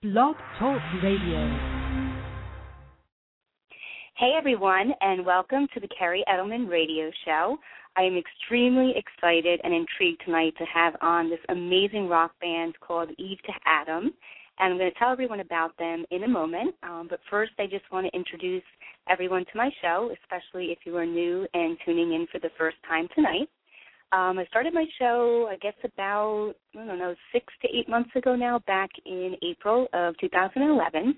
Blog Talk Radio. Hey everyone, and welcome to the Kerri Edelman Radio Show. I am extremely excited and intrigued tonight to have on this amazing rock band called Eve to Adam. And I'm going to tell everyone about them in a moment. Um, but first, I just want to introduce everyone to my show, especially if you are new and tuning in for the first time tonight. Um, I started my show, I guess, about, I don't know, six to eight months ago now, back in April of 2011.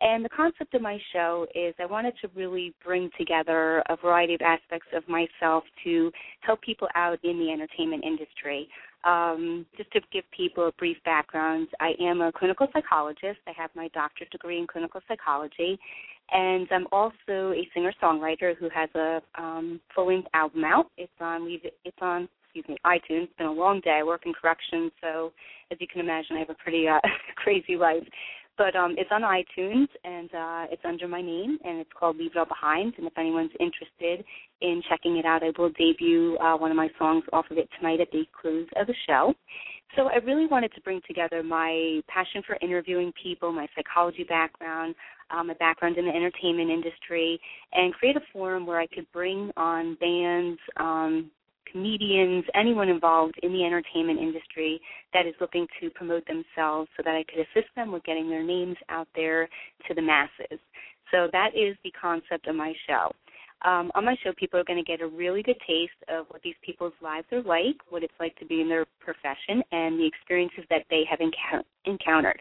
And the concept of my show is I wanted to really bring together a variety of aspects of myself to help people out in the entertainment industry. Um, just to give people a brief background, I am a clinical psychologist. I have my doctorate degree in clinical psychology, and I'm also a singer-songwriter who has a um, full-length album out. It's on it's on excuse me iTunes. It's been a long day. I work in corrections, so as you can imagine, I have a pretty uh, crazy life. But um, it's on iTunes and uh, it's under my name, and it's called Leave It All Behind. And if anyone's interested in checking it out, I will debut uh, one of my songs off of it tonight at the close of the show. So I really wanted to bring together my passion for interviewing people, my psychology background, um, my background in the entertainment industry, and create a forum where I could bring on bands, um, comedians, anyone involved in the entertainment industry that is looking to promote themselves so that I could assist them with getting their names out there to the masses. So that is the concept of my show. Um, on my show, people are going to get a really good taste of what these people's lives are like, what it's like to be in their profession, and the experiences that they have encou- encountered.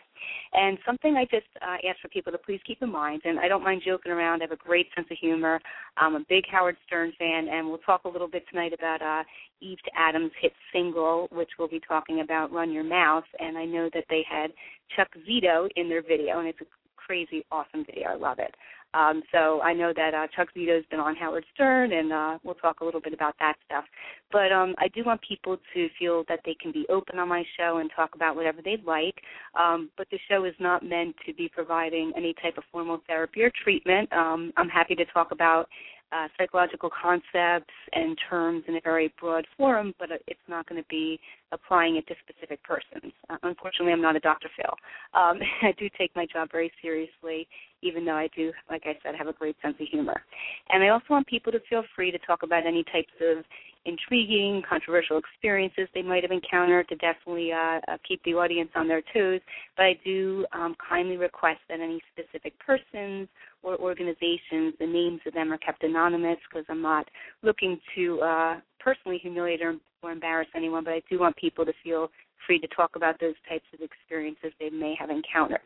And something I just uh, ask for people to please keep in mind, and I don't mind joking around. I have a great sense of humor. I'm a big Howard Stern fan, and we'll talk a little bit tonight about uh, Eve Adam's hit single, which we'll be talking about, "Run Your Mouth." And I know that they had Chuck Zito in their video, and it's a crazy, awesome video. I love it. Um, so I know that uh, Chuck Zito's been on Howard Stern, and uh, we'll talk a little bit about that stuff. But um, I do want people to feel that they can be open on my show and talk about whatever they'd like. Um, but the show is not meant to be providing any type of formal therapy or treatment. Um, I'm happy to talk about uh, psychological concepts and terms in a very broad forum, but it's not going to be applying it to specific persons. Uh, unfortunately, I'm not a Dr. Phil. Um, I do take my job very seriously, even though I do, like I said, have a great sense of humor. And I also want people to feel free to talk about any types of intriguing, controversial experiences they might have encountered to definitely uh, uh, keep the audience on their toes. But I do um, kindly request that any specific persons or organizations, the names of them are kept anonymous because I'm not looking to uh, personally humiliate or, or embarrass anyone, but I do want people to feel free to talk about those types of experiences they may have encountered.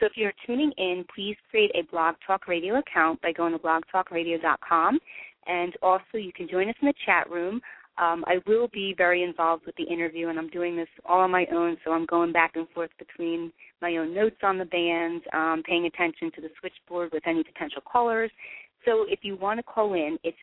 So if you're tuning in, please create a Blog Talk Radio account by going to blogtalkradio.com. And also, you can join us in the chat room. Um, I will be very involved with the interview, and I'm doing this all on my own, so I'm going back and forth between my own notes on the band, um, paying attention to the switchboard with any potential callers. So if you want to call in, it's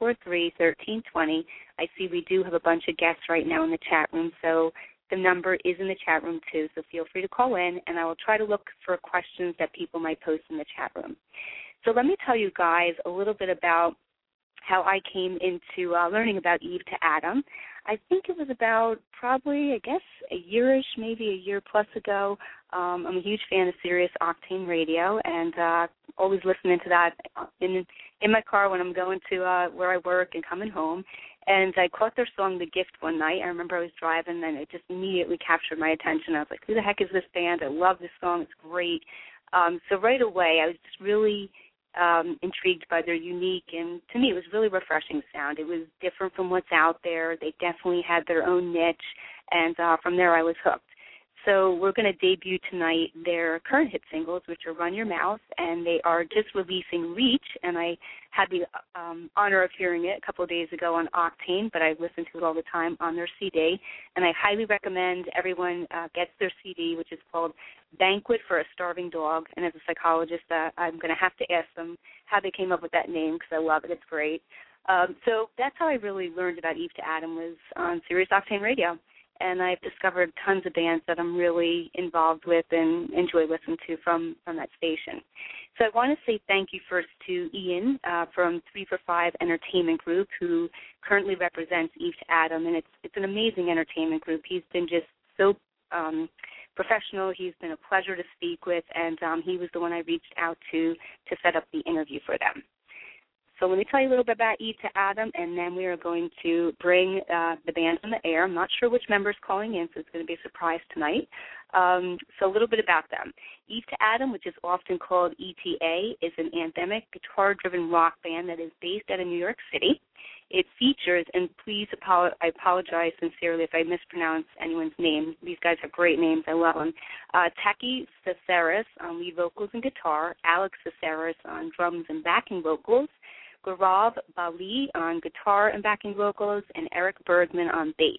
805-243-1320. I see we do have a bunch of guests right now in the chat room, so the number is in the chat room too. So feel free to call in, and I will try to look for questions that people might post in the chat room. So let me tell you guys a little bit about how I came into uh, learning about Eve to Adam. I think it was about probably, I guess, a yearish, maybe a year plus ago. Um, I'm a huge fan of Sirius Octane Radio, and uh, always listening to that in in my car when I'm going to uh, where I work and coming home. And I caught their song "The Gift" one night. I remember I was driving, and it just immediately captured my attention. I was like, "Who the heck is this band? I love this song. It's great." Um, so right away, I was just really um, intrigued by their unique and to me it was really refreshing sound. It was different from what's out there. They definitely had their own niche, and uh, from there I was hooked. So we're going to debut tonight their current hit singles, which are "Run Your Mouth," and they are just releasing "Reach." And I had the um, honor of hearing it a couple of days ago on Octane, but I listen to it all the time on their CD. And I highly recommend everyone uh, gets their CD, which is called "Banquet for a Starving Dog." And as a psychologist, uh, I'm going to have to ask them how they came up with that name because I love it. It's great. Um, so that's how I really learned about Eve to Adam was on Sirius Octane Radio and I've discovered tons of bands that I'm really involved with and enjoy listening to from from that station. So I want to say thank you first to Ian uh, from Three for Five Entertainment Group, who currently represents Eve to Adam, and it's it's an amazing entertainment group. He's been just so um, professional. He's been a pleasure to speak with, and um, he was the one I reached out to to set up the interview for them. So let me tell you a little bit about Eve to Adam, and then we are going to bring uh, the band on the air. I'm not sure which member is calling in, so it's going to be a surprise tonight. Um, so a little bit about them. Eve to Adam, which is often called ETA, is an anthemic guitar-driven rock band that is based out of New York City. It features, and please, I apologize sincerely if I mispronounce anyone's name. These guys have great names. I love them. Uh, Taki Sassaris on lead vocals and guitar, Alex Sassaris on drums and backing vocals, Gaurav Bali on guitar and backing vocals, and Eric Bergmann on bass.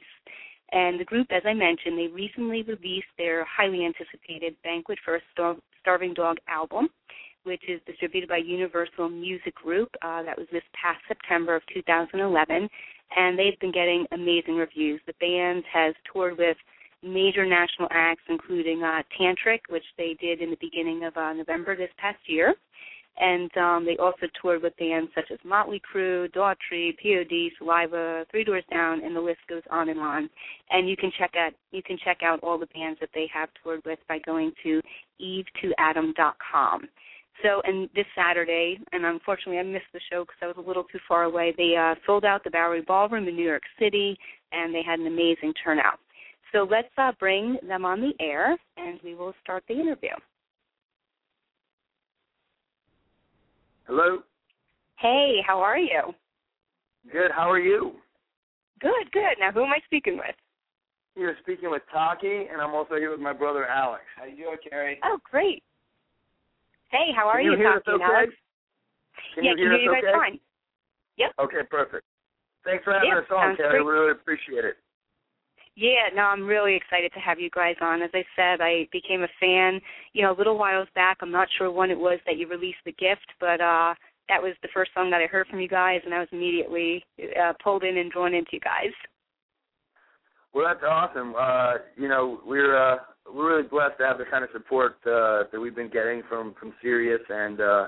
And the group, as I mentioned, they recently released their highly anticipated Banquet for a Starving Dog album, which is distributed by Universal Music Group. Uh, that was this past September of 2011, and they've been getting amazing reviews. The band has toured with major national acts, including uh, Tantric, which they did in the beginning of uh, November this past year and um, they also toured with bands such as Motley Crue, Daughtry, POD, Saliva, Three Doors Down, and the list goes on and on. And you can check out you can check out all the bands that they have toured with by going to evetoadam.com. So, and this Saturday, and unfortunately I missed the show because I was a little too far away. They uh, sold out the Bowery Ballroom in New York City, and they had an amazing turnout. So let's uh, bring them on the air, and we will start the interview. Hello. Hey, how are you? Good. How are you? Good, good. Now, who am I speaking with? You're speaking with Taki, and I'm also here with my brother Alex. How are you doing, Kerri? Oh, great. Hey, how are Can you, you, Taki okay? Alex? Can yeah, you hear can you us guys okay? fine. Yep. Okay, perfect. Thanks for having Yeah, us on, Kerri. We really appreciate it. Yeah, no, I'm really excited to have you guys on. As I said, I became a fan, you know, a little whiles back. I'm not sure when it was that you released the gift, but uh that was the first song that I heard from you guys, and I was immediately uh, pulled in and drawn into you guys. Well, that's awesome. Uh, you know, we're uh, we're really blessed to have the kind of support uh, that we've been getting from from Sirius and uh,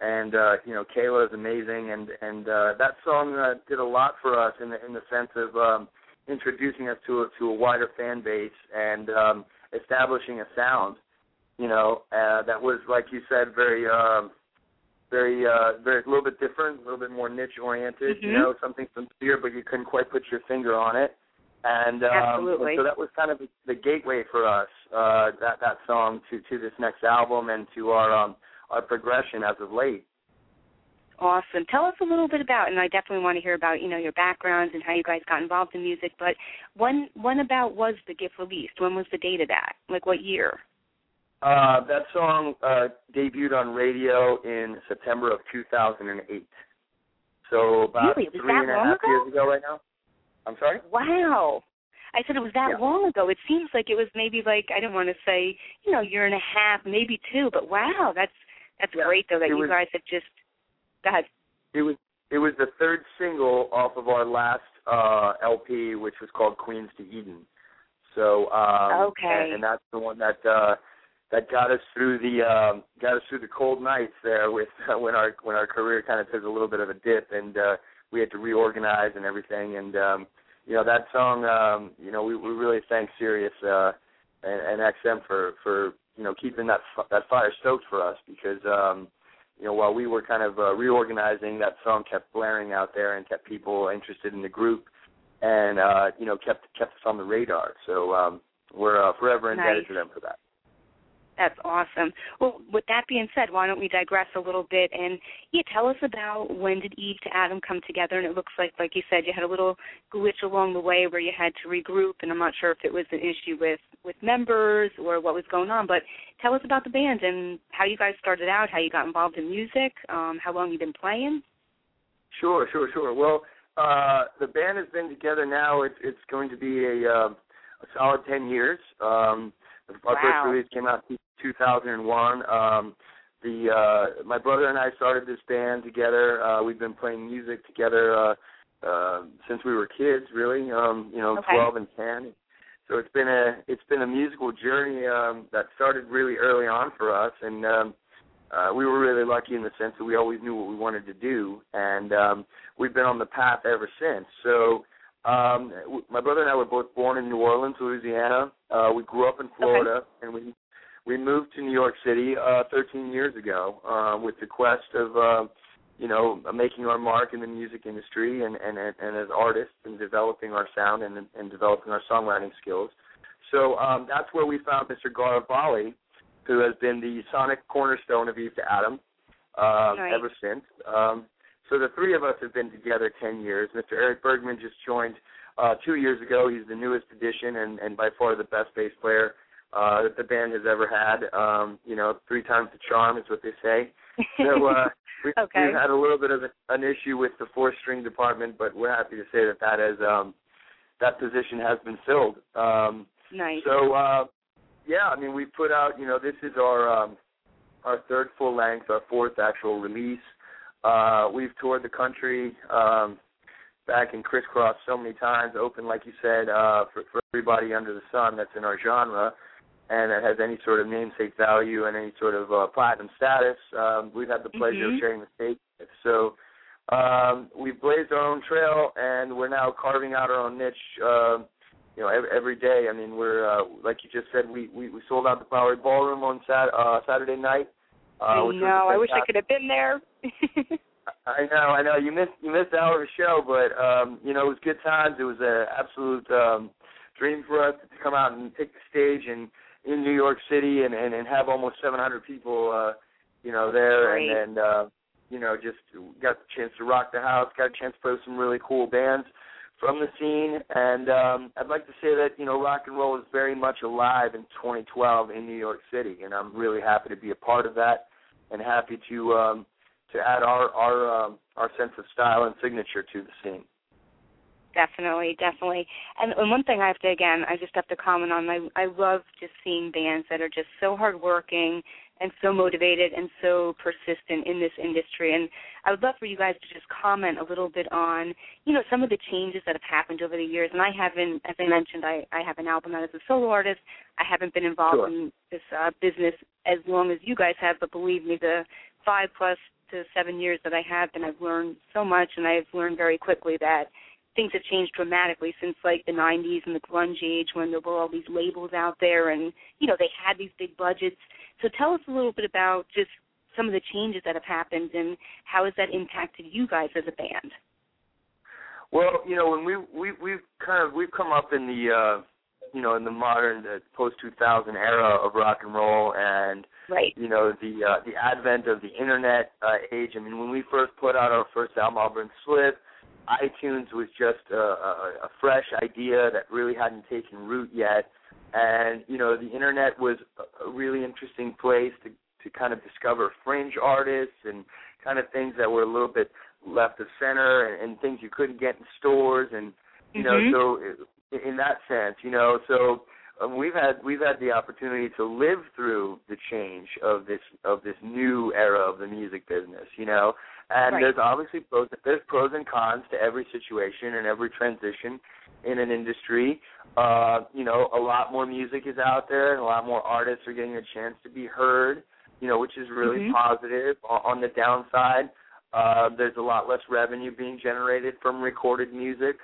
and uh, you know Kayla is amazing, and and uh, that song uh, did a lot for us in the in the sense of um, introducing us to a, to a wider fan base and um, establishing a sound. You know, uh, that was like you said, very. Um, very uh very a little bit different, a little bit more niche oriented, Mhm. you know, something sincere but you couldn't quite put your finger on it. And um Absolutely. so that was kind of the, the gateway for us, uh that that song to to this next album and to our um our progression as of late. Awesome. Tell us a little bit about, and I definitely want to hear about, you know, your backgrounds and how you guys got involved in music. But when when about was the gift released? When was the date of that? Like what year? Uh that song uh debuted on radio in September of 2008. So about Really? It was three that and a long half ago? years ago right now. I'm sorry? Wow. I said it was that Yeah. long ago. It seems like it was maybe like I don't want to say, you know, year and a half, maybe two, but wow, that's that's Yeah, great though that it you was- guys have just go ahead. It was it was the third single off of our last uh LP, which was called Queens to Eden. So um Okay. and, and that's the one that uh that got us through the um got us through the cold nights there with uh, when our when our career kind of took a little bit of a dip and uh we had to reorganize and everything and um you know that song um you know we we really thank Sirius uh and, and XM for for you know keeping that f- that fire stoked for us because um you know, while we were kind of uh, reorganizing, that song kept blaring out there and kept people interested in the group, and uh, you know, kept kept us on the radar. So um, we're uh, forever indebted Nice. to them for that. That's awesome. Well, with that being said, why don't we digress a little bit and yeah, tell us about when did Eve to Adam come together? And it looks like, like you said, you had a little glitch along the way where you had to regroup, and I'm not sure if it was an issue with with members or what was going on. But tell us about the band and how you guys started out, how you got involved in music, um, how long you've been playing. Sure, sure, sure. Well, uh, the band has been together now. It's it's going to be a, uh, a solid ten years. Um, our Wow. first release came out 2001. Um, the uh, my brother and I started this band together. Uh, we've been playing music together uh, uh, since we were kids, really. Um, you know, Okay. 12 and 10. So it's been a it's been a musical journey um, that started really early on for us, and um, uh, we were really lucky in the sense that we always knew what we wanted to do, and um, we've been on the path ever since. So Um, w- my brother and I were both born in New Orleans, Louisiana. Uh, we grew up in Florida, okay. and we we moved to New York City uh, 13 years ago uh, with the quest of, uh, you know, making our mark in the music industry and and and as artists and developing our sound and and developing our songwriting skills. So um, that's where we found Mr. Gaurav Bali, who has been the sonic cornerstone of Eve to Adam uh, right. ever since. Um, so the three of us have been together 10 years. Mr. Eric Bergmann just joined uh, two years ago. He's the newest addition and, and by far the best bass player uh, that the band has ever had. Um, you know, three times the charm is what they say. So uh, we, okay. we've had a little bit of an issue with the four string department, but we're happy to say that that has um, that position has been filled. Um, nice. So uh, yeah, I mean, we put out. You know, this is our um, our third full length, our fourth actual release. Uh, we've toured the country um, back in crisscross so many times, open like you said uh, for, for everybody under the sun that's in our genre, and that has any sort of namesake value and any sort of uh, platinum status. Um, we've had the pleasure mm-hmm. of sharing the stage. With. So um, we've blazed our own trail, and we're now carving out our own niche. Uh, you know, every, every day. I mean, we're uh, like you just said, we, we we sold out the Bowery Ballroom on Sat uh, Saturday night. Uh, I know. I wish I could have been there. I know, I know. You missed you missed out of the show, but um, you know it was good times. It was an absolute um, dream for us to come out and take the stage and in New York City and and, and have almost 700 people, uh, you know, there Great. and and uh, you know just got the chance to rock the house. Got a chance to play with some really cool bands from the scene, and um, I'd like to say that you know rock and roll is very much alive in 2012 in New York City, and I'm really happy to be a part of that, and happy to um, to add our our um, our sense of style and signature to the scene. Definitely, definitely. And, and one thing I have to again, I just have to comment on. I I love just seeing bands that are just so hardworking and so motivated and so persistent in this industry. And I would love for you guys to just comment a little bit on, you know, some of the changes that have happened over the years. And I haven't, as I mentioned, I, I have an album out as a solo artist. I haven't been involved Sure. in this uh, business as long as you guys have, but believe me, the five plus to seven years that I have been, I've learned so much, and I've learned very quickly that things have changed dramatically since like the 90s and the grunge age when there were all these labels out there and you know they had these big budgets. So tell us a little bit about just some of the changes that have happened and how has that impacted you guys as a band? Well, you know, when we we we've kind of we've come up in the uh, you know in the modern uh, post 2000 era of rock and roll and right. you know the uh, the advent of the internet uh, age. I mean, when we first put out our first album, Auburn Slip, iTunes was just a, a, a fresh idea that really hadn't taken root yet, and you know the internet was a, really interesting place to to kind of discover fringe artists and kind of things that were a little bit left of center and, and things you couldn't get in stores and you know Mhm. so in that sense you know so um, we've had we've had the opportunity to live through the change of this of this new era of the music business you know and Right. there's obviously pros there's pros and cons to every situation and every transition in an industry uh you know a lot more music is out there and a lot more artists are getting a chance to be heard you know which is really Mhm. positive on, on the downside uh, there's a lot less revenue being generated from recorded music,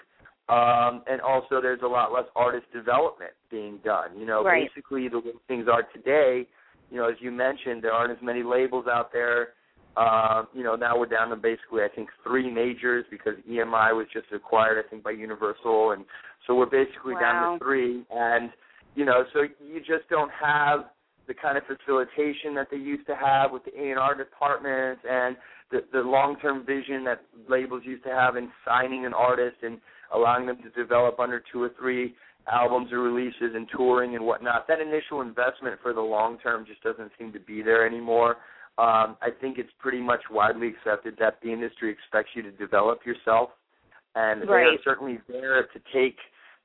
um, and also there's a lot less artist development being done. You know, Right. basically the way things are today. You know, as you mentioned, there aren't as many labels out there. Uh, you know, now we're down to basically I think three majors because EMI was just acquired I think by Universal, and so we're basically down to three. And you know, so you just don't have the kind of facilitation that they used to have with the A and R departments and the, the long-term vision that labels used to have in signing an artist and allowing them to develop under two or three albums or releases and touring and whatnot. That initial investment for the long term just doesn't seem to be there anymore. Um, I think it's pretty much widely accepted that the industry expects you to develop yourself, and they're certainly there to take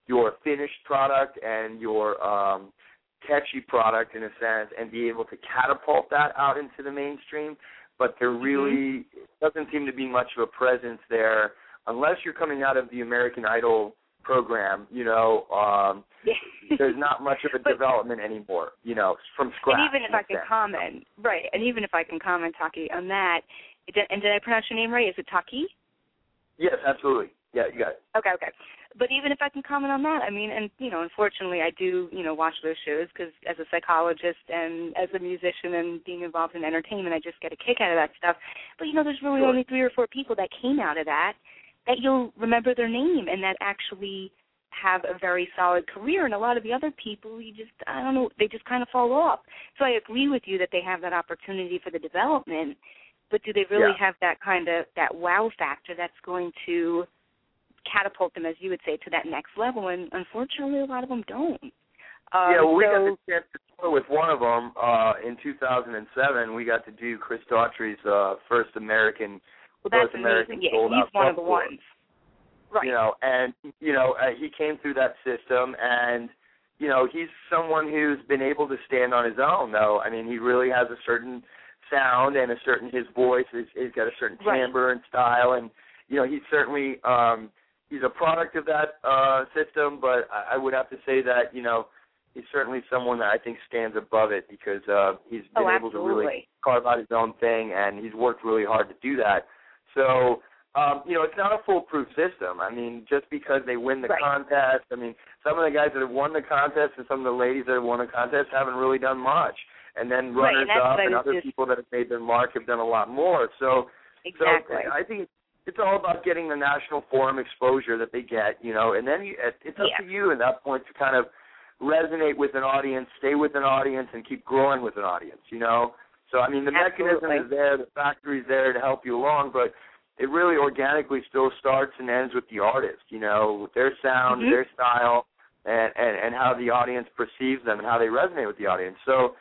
your finished product and your um, catchy product in a sense and be able to catapult that out into the mainstream. But there really doesn't seem to be much of a presence there unless you're coming out of the American Idol program, you know, um there's not much of a But- development anymore, you know, from scratch. and even if I can sense. comment, right, and even if I can comment, Taki, on that, and did I pronounce your name right? Is it Taki? Yes, absolutely. Yeah, you got it. Okay, okay. but even if I can comment on that, I mean, and you know, unfortunately, I do you know watch those shows because as a psychologist and as a musician and being involved in entertainment, I just get a kick out of that stuff. But you know, there's really Sure. only three or four people that came out of that that you'll remember their name and that actually have a very solid career and a lot of the other people you just I don't know they just kind of fall off. So I agree with you that they have that opportunity for the development, but do they really Yeah. have that kind of that wow factor that's going to catapult them as you would say to that next level and unfortunately a lot of them don't. Um, yeah, well, we so, got the chance to tour with one of them uh, in 2007. We got to do Chris Daughtry's uh, first American, well that's North American amazing. Yeah, he's one of the ones. Right. You know, and you know uh, he came through that system, and you know he's someone who's been able to stand on his own. Though I mean, he really has a certain sound and a certain his voice. Is, he's got a certain Right. timbre and style, and you know he's certainly um, he's a product of that uh, system. But I, I would have to say that you know he's certainly someone that I think stands above it because uh, he's been oh, able to really carve out his own thing, and he's worked really hard to do that. So, um, you know, it's not a foolproof system. I mean, just because they win the Right. contest, I mean, some of the guys that have won the contest and some of the ladies that have won the contest haven't really done much. And then Right, runners and up and other just- people that have made their mark have done a lot more. So, Exactly. so I think it's all about getting the national forum exposure that they get, you know, and then you, it's up Yeah. to you at that point to kind of resonate with an audience, stay with an audience, and keep growing with an audience, you know. So I mean, the mechanism is there, the factory's there to help you along, but it really organically still starts and ends with the artist, you know, with their sound, Mhm. their style, and, and and how the audience perceives them and how they resonate with the audience. So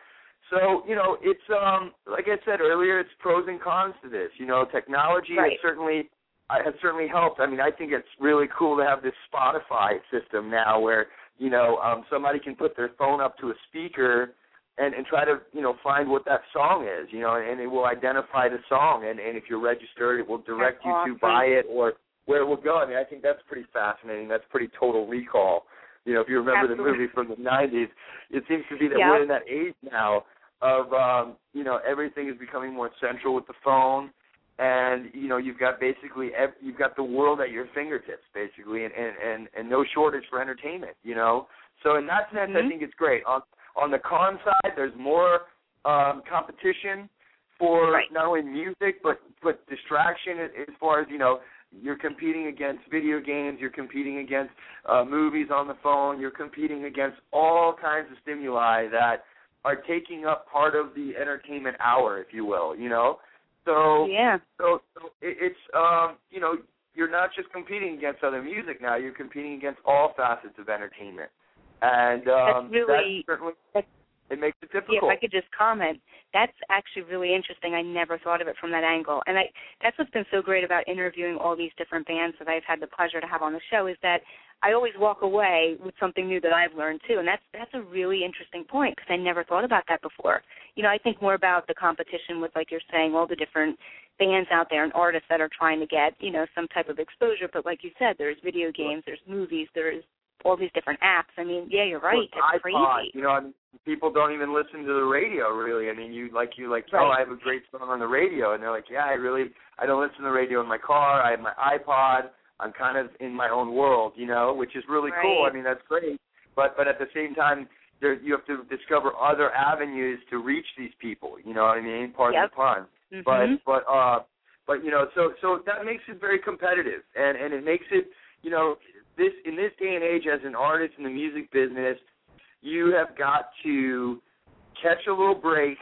so, you know, it's um like I said earlier, it's pros and cons to this. You know, technology Right. has certainly uh, has certainly helped. I mean, I think it's really cool to have this Spotify system now where, you know, um somebody can put their phone up to a speaker and and try to, you know, find what that song is, you know, and it will identify the song and and if you're registered, it will direct That's you awesome. to buy it or where it will go. I mean, I think that's pretty fascinating. That's pretty total recall. You know, if you remember the movie from the 90s, it seems to be that Yeah. we're in that age now of um, you know everything is becoming more central with the phone, and you know you've got basically ev- you've got the world at your fingertips basically, and and and, and no shortage for entertainment. You know, so in that sense, I Mhm. think it's great. On on the con side, there's more um, competition for Right. not only music but but distraction as far as you know you're competing against video games, you're competing against uh, movies on the phone, you're competing against all kinds of stimuli that are taking up part of the entertainment hour, if you will. You know, so yeah. so, so it, it's um, you know you're not just competing against other music now, you're competing against all facets of entertainment, and um, That's really- certainly that's- it makes it difficult. Yeah, if I could just comment, that's actually really interesting. I never thought of it from that angle, and I that's what's been so great about interviewing all these different bands that I've had the pleasure to have on the show is that I always walk away with something new that I've learned too, and that's that's a really interesting point because I never thought about that before. You know, I think more about the competition with, like you're saying, all the different bands out there and artists that are trying to get you know some type of exposure. But like you said, there's video games, there's movies, there's all these different apps. I mean, yeah, you're right. Well, It's iPod, crazy. You know, I mean, people don't even listen to the radio really. I mean, you like you like, oh, I have a great song on the radio, and they're like, yeah, I really, I don't listen to the radio in my car. I have my iPod. I'm kind of in my own world, you know, which is really cool. I mean, that's great. But but at the same time, there you have to discover other avenues to reach these people. You know what I mean? Part Yep. the pun. Mhm. But but uh, but you know, so so that makes it very competitive, and and it makes it, you know, this in this day and age as an artist in the music business, you have got to catch a little break,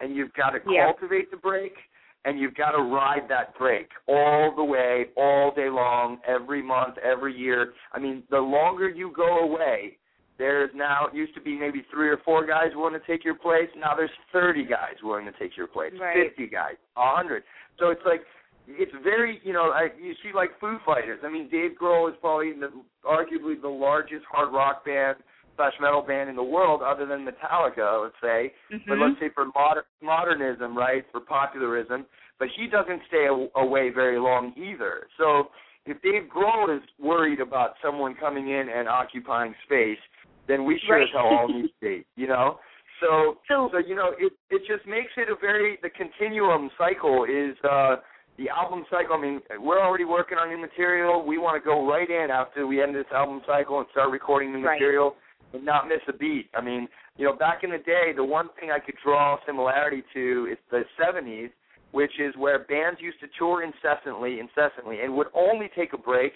and you've got to Yeah. cultivate the break, and you've got to ride that break all the way, all day long, every month, every year. I mean, the longer you go away, there's now it used to be maybe three or four guys willing to take your place. Now there's 30 guys willing to take your place, Right. 50 guys, a 100. So it's like it's very, you know, I, you see like Foo Fighters. I mean, Dave Grohl is probably the, arguably the largest hard rock band slash metal band in the world, other than Metallica, let's say. But Mhm. let's say for moder- modernism, right, for popularism. But he doesn't stay a- away very long either. So if Dave Grohl is worried about someone coming in and occupying space, then we sure as hell all need to be, you know. So So so you know it it just makes it a very the continuum cycle is uh the album cycle. I mean, we're already working on new material. We want to go right in after we end this album cycle and start recording new Right. material and not miss a beat. I mean, you know, back in the day, the one thing I could draw similarity to is the '70s, which is where bands used to tour incessantly, incessantly, and would only take a break,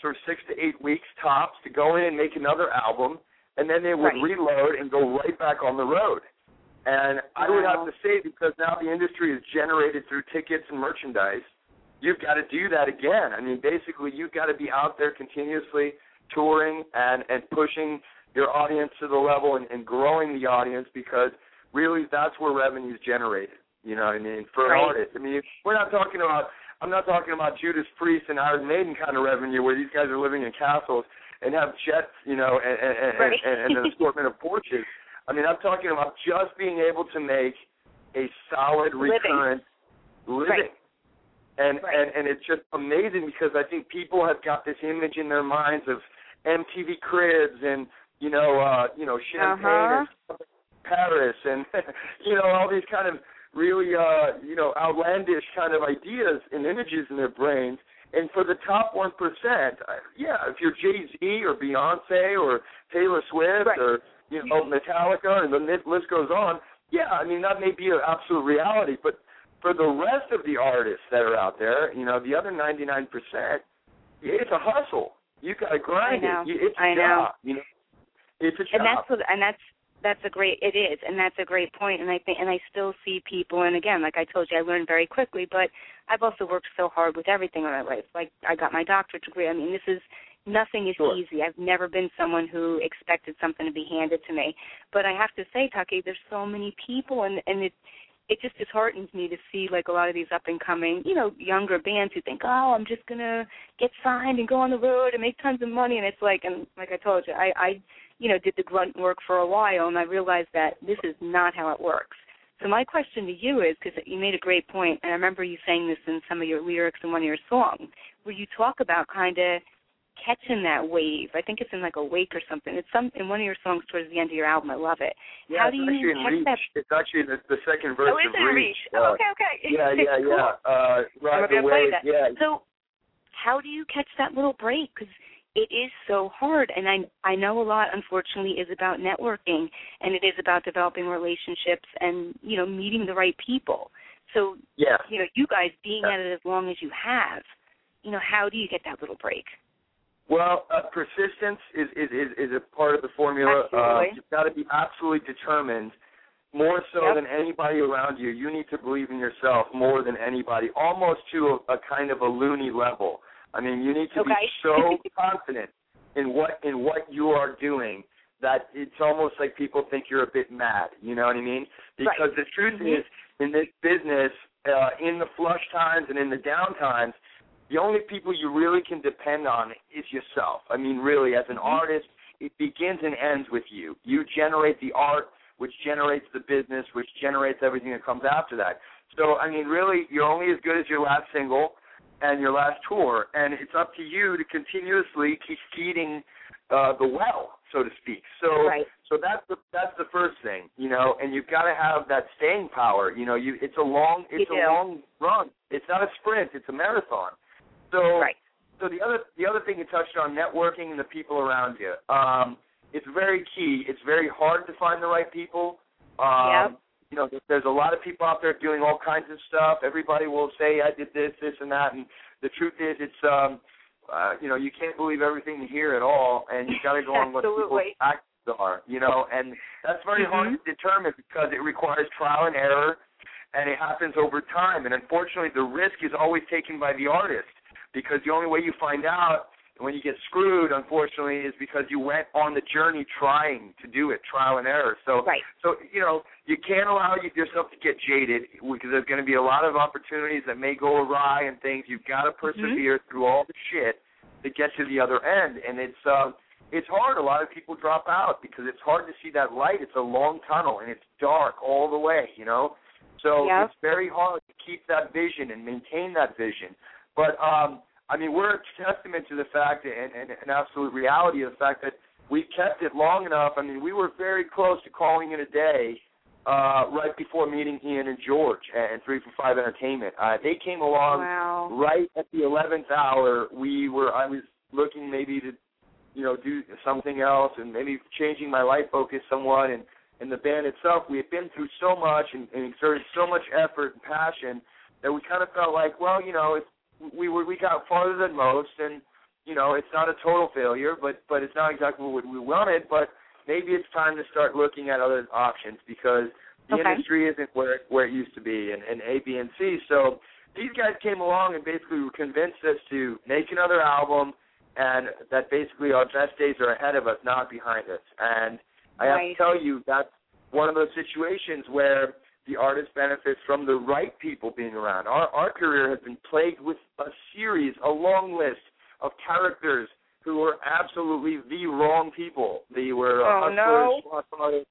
sort of six to eight weeks tops, to go in and make another album, and then they would Right. reload and go right back on the road. And I would have to say, because now the industry is generated through tickets and merchandise, you've got to do that again. I mean, basically, you've got to be out there continuously touring and and pushing your audience to the level and, and growing the audience because really that's where revenue is generated. You know what I mean? For an Right. artist. I mean, we're not talking about. I'm not talking about Judas Priest and Iron Maiden kind of revenue where these guys are living in castles and have jets, you know, and and, Right. and, and an assortment of Porsches. I mean, I'm talking about just being able to make a solid Living. recurrent living. Right. And, Right. and and it's just amazing because I think people have got this image in their minds of MTV Cribs and you know uh you know champagne Uh-huh. and Paris and you know all these kind of really uh you know outlandish kind of ideas and images in their brains. And for the top one percent, yeah, if you're Jay Z or Beyonce or Taylor Swift Right. or you know Metallica and the list goes on, yeah, I mean that may be an absolute reality, but for the rest of the artists that are out there, you know, the other 99%, it's a hustle. You got to grind I know. it. It's a I know. job. You know, it's a job. and that's what and that's that's a great it is and that's a great point and i think and i still see people and again like i told you i learned very quickly but i've also worked so hard with everything in my life like i got my doctorate degree i mean this is nothing is Sure. easy i've never been someone who expected something to be handed to me but i have to say taki there's so many people and and it it just disheartens me to see like a lot of these up and coming, you know, younger bands who think, oh, I'm just gonna get signed and go on the road and make tons of money, and it's like, and like I told you, I, I, you know, did the grunt work for a while, and I realized that this is not how it works. So my question to you is, because you made a great point, and I remember you saying this in some of your lyrics in one of your songs, where you talk about kind of catching that wave. I think it's in like a wake or something. It's some in one of your songs towards the end of your album. I love it. yeah, how do it's you actually in catch Reach. that? It's actually the, the second verse Oh, is of it Reach. reach? Uh, Oh, okay, okay. Yeah, yeah, cool. yeah. Uh, I'm Ride the gonna play Wave. that. Yeah. So, how do you catch that little break? Because it is so hard, and I I know a lot, unfortunately, is about networking, and it is about developing relationships and you know meeting the right people. So Yeah. you know, you guys being at it as long as you have, you know, how do you get that little break? Well, uh, persistence is, is is is a part of the formula. Uh, you've got to be absolutely determined, more so Yep. than anybody around you. You need to believe in yourself more than anybody, almost to a, a kind of a loony level. I mean, you need to be so confident in what in what you are doing that it's almost like people think you're a bit mad. You know what I mean? Because the truth Mhm. is, in this business, uh, in the flush times and in the down times, the only people you really can depend on is yourself. I mean, really, as an Mhm. artist, it begins and ends with you. You generate the art, which generates the business, which generates everything that comes after that. So, I mean, really, you're only as good as your last single and your last tour, and it's up to you to continuously keep feeding uh, the well, so to speak. So, Right. so that's the that's the first thing, you know, and you've got to have that staying power. You know, you it's a long it's You a do. long run. It's not a sprint. It's a marathon. So Right. so the other the other thing you touched on networking and the people around you. Um, it's very key. It's very hard to find the right people. Um, Yep. You know, there's a lot of people out there doing all kinds of stuff. Everybody will say I did this, this, and that. And the truth is, it's um, uh, you know, you can't believe everything you hear at all, and you got to go on what people's acts are. You know, and that's very hard Mhm. to determine because it requires trial and error, and it happens over time. And unfortunately, the risk is always taken by the artist because the only way you find out when you get screwed, unfortunately, is because you went on the journey trying to do it, trial and error. So, Right. so you know, you can't allow yourself to get jaded because there's going to be a lot of opportunities that may go awry and things. You've got to persevere through all the shit to get to the other end, and it's um, it's hard. A lot of people drop out because it's hard to see that light. It's a long tunnel and it's dark all the way. You know, so Yep. it's very hard to keep that vision and maintain that vision. But um, I mean, we're a testament to the fact and, and an absolute reality of the fact that we kept it long enough. I mean, we were very close to calling it a day uh, right before meeting Ian and George and Three for Five Entertainment. Uh, they came along wow. right at the eleventh hour. We were I was looking maybe to you know do something else and maybe changing my life focus somewhat and and the band itself we had been through so much and, and exerted so much effort and passion that we kind of felt like well you know it's we were we got farther than most and you know it's not a total failure but but it's not exactly what we wanted but maybe it's time to start looking at other options because the okay. industry isn't where it, where it used to be and, and A B and C so these guys came along and basically convinced us to make another album and that basically our best days are ahead of us, not behind us. And I right. have to tell you, that's one of those situations where the artist benefits from the right people being around. Our our career has been plagued with a series, a long list of characters who were absolutely the wrong people. They were oh, hustlers,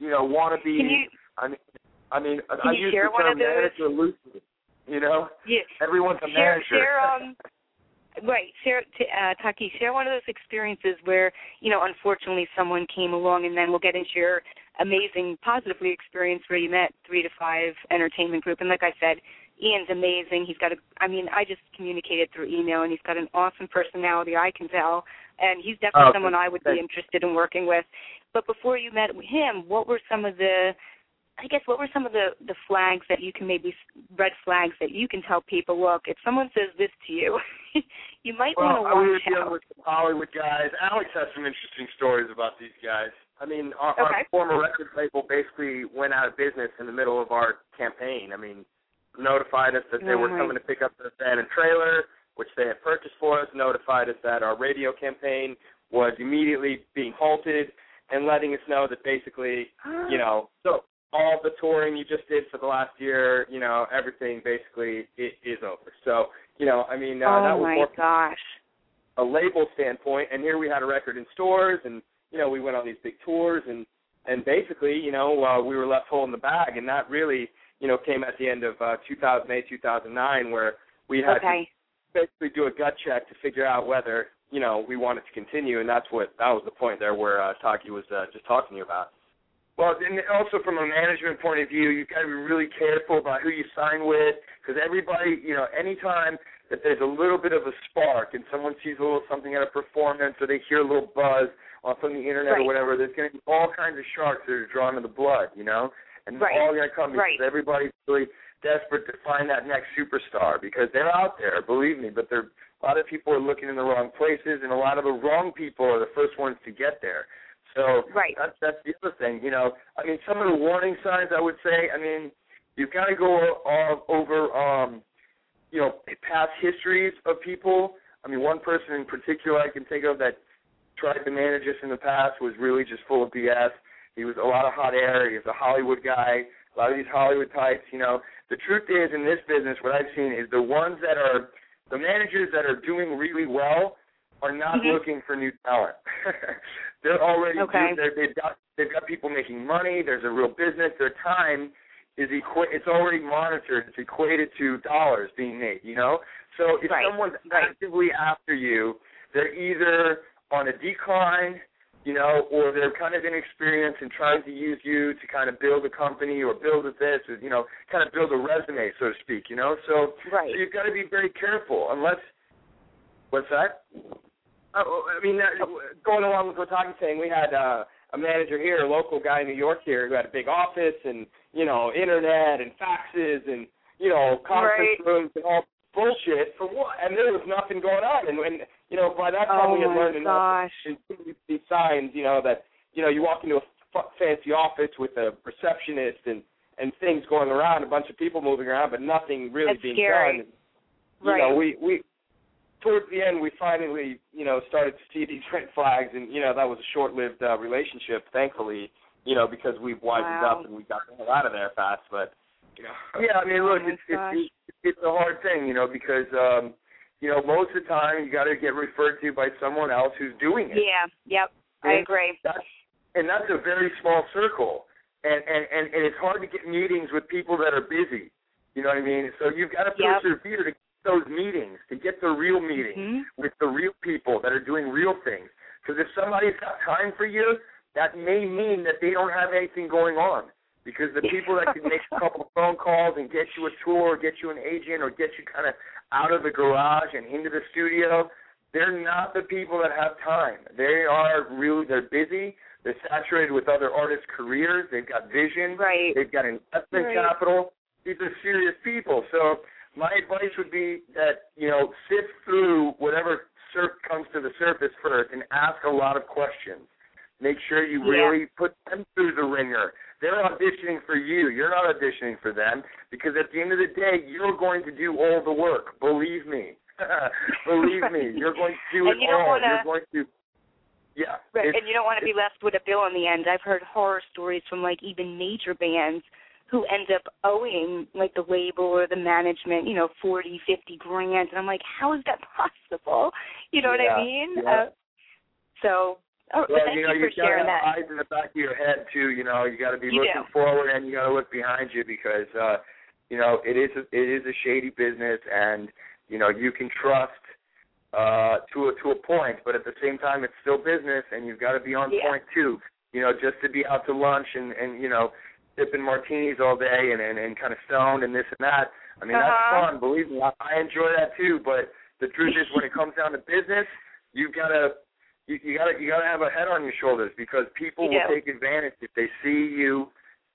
no. you know, wannabes. Can you, I mean, I mean, I you use share the one term of those? manager loosely. You know, yeah. everyone's a share, manager. Share, um, Right, share t- uh, Taki. Share one of those experiences where you know, unfortunately, someone came along, and then we'll get into your amazing, positively experience where you met three to five entertainment group. And like I said, Ian's amazing. He's got a. I mean, I just communicated through email, and he's got an awesome personality. I can tell, and he's definitely Oh, someone I would be interested in working with. But before you met him, what were some of the I guess what were some of the the flags that you can maybe red flags that you can tell people? Look, if someone says this to you, you might Well, want to watch I was watch dealing with some Hollywood guys. Alex has some interesting stories about these guys. I mean, our, our former record label basically went out of business in the middle of our campaign. I mean, notified us that they were coming to pick up the van and trailer, which they had purchased for us. Notified us that our radio campaign was immediately being halted, and letting us know that basically, you know, so all the touring you just did for the last year, you know, everything basically i is over. So, you know, I mean, uh, oh that was my more gosh. a label standpoint, and here we had a record in stores, and you know we went on these big tours, and and basically you know uh, we were left holding the bag, and that really you know came at the end of uh, 2008 2009 where we had Okay. to basically do a gut check to figure out whether you know we wanted to continue, and that's what that was the point there where uh, Taki was uh, just talking to you about. Well, and also from a management point of view, you've got to be really careful about who you sign with, because everybody, you know, anytime that there's a little bit of a spark and someone sees a little something at a performance or they hear a little buzz off on the internet Right. or whatever, there's going to be all kinds of sharks that are drawn to the blood, you know, and Right. it's all going to come because Right. everybody's really desperate to find that next superstar because they're out there, believe me, but they're a lot of people are looking in the wrong places, and a lot of the wrong people are the first ones to get there. So Right. that's that's the other thing. You know, I mean, some of the warning signs I would say. I mean, you've got to go all over, um, you know, past histories of people. I mean, one person in particular I can think of that tried to manage us in the past was really just full of BS. He was a lot of hot air. He was a Hollywood guy. A lot of these Hollywood types. You know, the truth is in this business, what I've seen is the ones that are the managers that are doing really well are not Mhm. looking for new talent. they're already Okay. they're, they've got they've got people making money. There's a real business. Their time is equa- It's already monitored. It's equated to dollars being made. You know. So if Right. someone's Right. actively after you, they're either on a decline, you know, or they're kind of inexperienced and trying to use you to kind of build a company or build a this or you know, kind of build a resume, so to speak. You know. So Right. so you've got to be very careful unless. What's that? Oh, I mean, that, going along with what Tommy's saying, we had uh, a manager here, a local guy in New York here, who had a big office and you know, internet and faxes and you know, conference Right. rooms and all bullshit for what? And there was nothing going on. And when you know, by that time Oh we had learned enough gosh. and see these signs, you know, that you know, you walk into a f- fancy office with a receptionist and and things going around, a bunch of people moving around, but nothing really That's being scary. done. You Right. know, we we towards the end we finally you know started to see these red flags, and you know that was a short-lived uh, relationship, thankfully. You know, because we've widened Wow. up and we got the hell out of there fast, but. You know, yeah, I mean, look, Oh my it's, it's it's a hard thing, you know, because um, you know most of the time you got to get referred to by someone else who's doing it. Yeah. Yep. I agree. That's and that's a very small circle, and and and, and it's hard to get meetings with people that are busy. You know what I mean? So you've got to Yep. persevere to get those meetings, to get the real meetings Mhm. with the real people that are doing real things. Because if somebody's got time for you, that may mean that they don't have anything going on. Because the people that can make a couple phone calls and get you a tour, or get you an agent, or get you kind of out of the garage and into the studio, they're not the people that have time. They are really they're busy. They're saturated with other artists' careers. They've got vision. Right. They've got investment right. capital. These are serious people. So my advice would be that you know sift through whatever surf comes to the surface first and ask a lot of questions. Make sure you really yeah. put them through the ringer. They're auditioning for you. You're not auditioning for them because at the end of the day, you're going to do all the work. Believe me. Believe me, you're going to do it you all. Wanna, you're going to. Yeah. Right, and you don't want to be left with a bill on the end. I've heard horror stories from like even major bands who end up owing like the label or the management, you know, forty, fifty grand, and I'm like, how is that possible? You know yeah, what I mean? Yeah. Uh, so Oh, well, thank you know, you you gotta have that. eyes in the back of your head too. You know, you got to be You looking do. forward and you got to look behind you because uh, you know it is a, it is a shady business, and you know you can trust uh, to a to a point, but at the same time it's still business, and you've got to be on Yeah. point too. You know, just to be out to lunch and and you know sipping martinis all day and and, and kind of stoned and this and that. I mean, Uh-huh. that's fun. Believe me, I, I enjoy that too. But the truth is, when it comes down to business, you've got to you, you gotta you gotta have a head on your shoulders because people You will do. take advantage if they see you,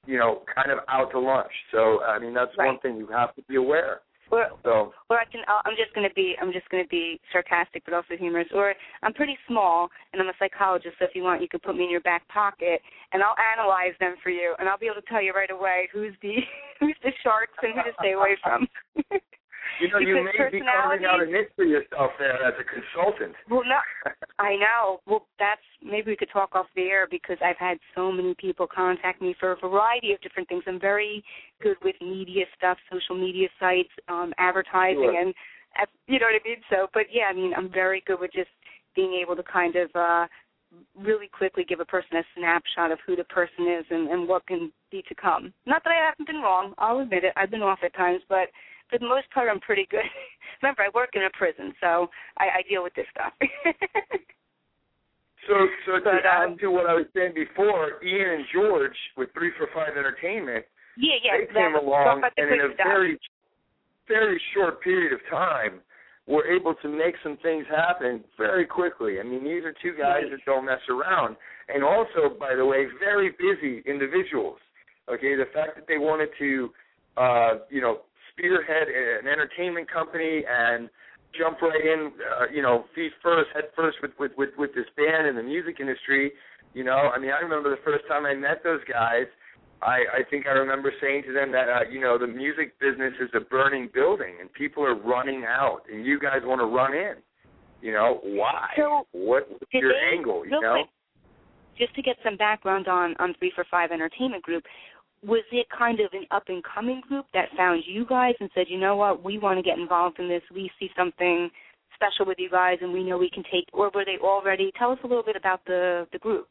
you know, kind of out to lunch. So I mean that's one thing you have to be aware. Or, So or I can. I'll- I'm just gonna be. I'm just gonna be sarcastic, but also humorous. Or I'm pretty small, and I'm a psychologist. So if you want, you could put me in your back pocket, and I'll analyze them for you, and I'll be able to tell you right away who's the who's the sharks and who to stay away from. you know you may be carving out a niche for yourself there as a consultant. Well, no, I know. Well, that's maybe we could talk off the air because I've had so many people contact me for a variety of different things. I'm very good with media stuff, social media sites, um, advertising, Sure. and uh, you know what I mean. So, but yeah, I mean, I'm very good with just being able to kind of uh really quickly give a person a snapshot of who the person is and, and what can be to come. Not that I haven't been wrong. I'll admit it. I've been off at times, but for the most part, I'm pretty good. Remember, I work in a prison, so I, I deal with this stuff. So so to But, add um, to what I was saying before, Ian and George with Three for Five Entertainment, yeah, yeah. they came exactly. Along and in a stuff. very very short period of time were able to make some things happen very quickly. I mean, these are two guys that don't mess around, and also, by the way, very busy individuals. Okay, the fact that they wanted to, uh, you know, spearhead an entertainment company and jump right in, uh, you know, feet first, head first with, with with with this band in the music industry. You know, I mean, I remember the first time I met those guys. I, I think I remember saying to them that uh, you know the music business is a burning building and people are running out and you guys want to run in. You know why? So, what, what's your they- angle? You know? quick, just to get some background on on Three for Five Entertainment Group, was it kind of an up and coming group that found you guys and said, you know what, we want to get involved in this. We see something special with you guys, and we know we can take. Or were they already? Tell us a little bit about the the group.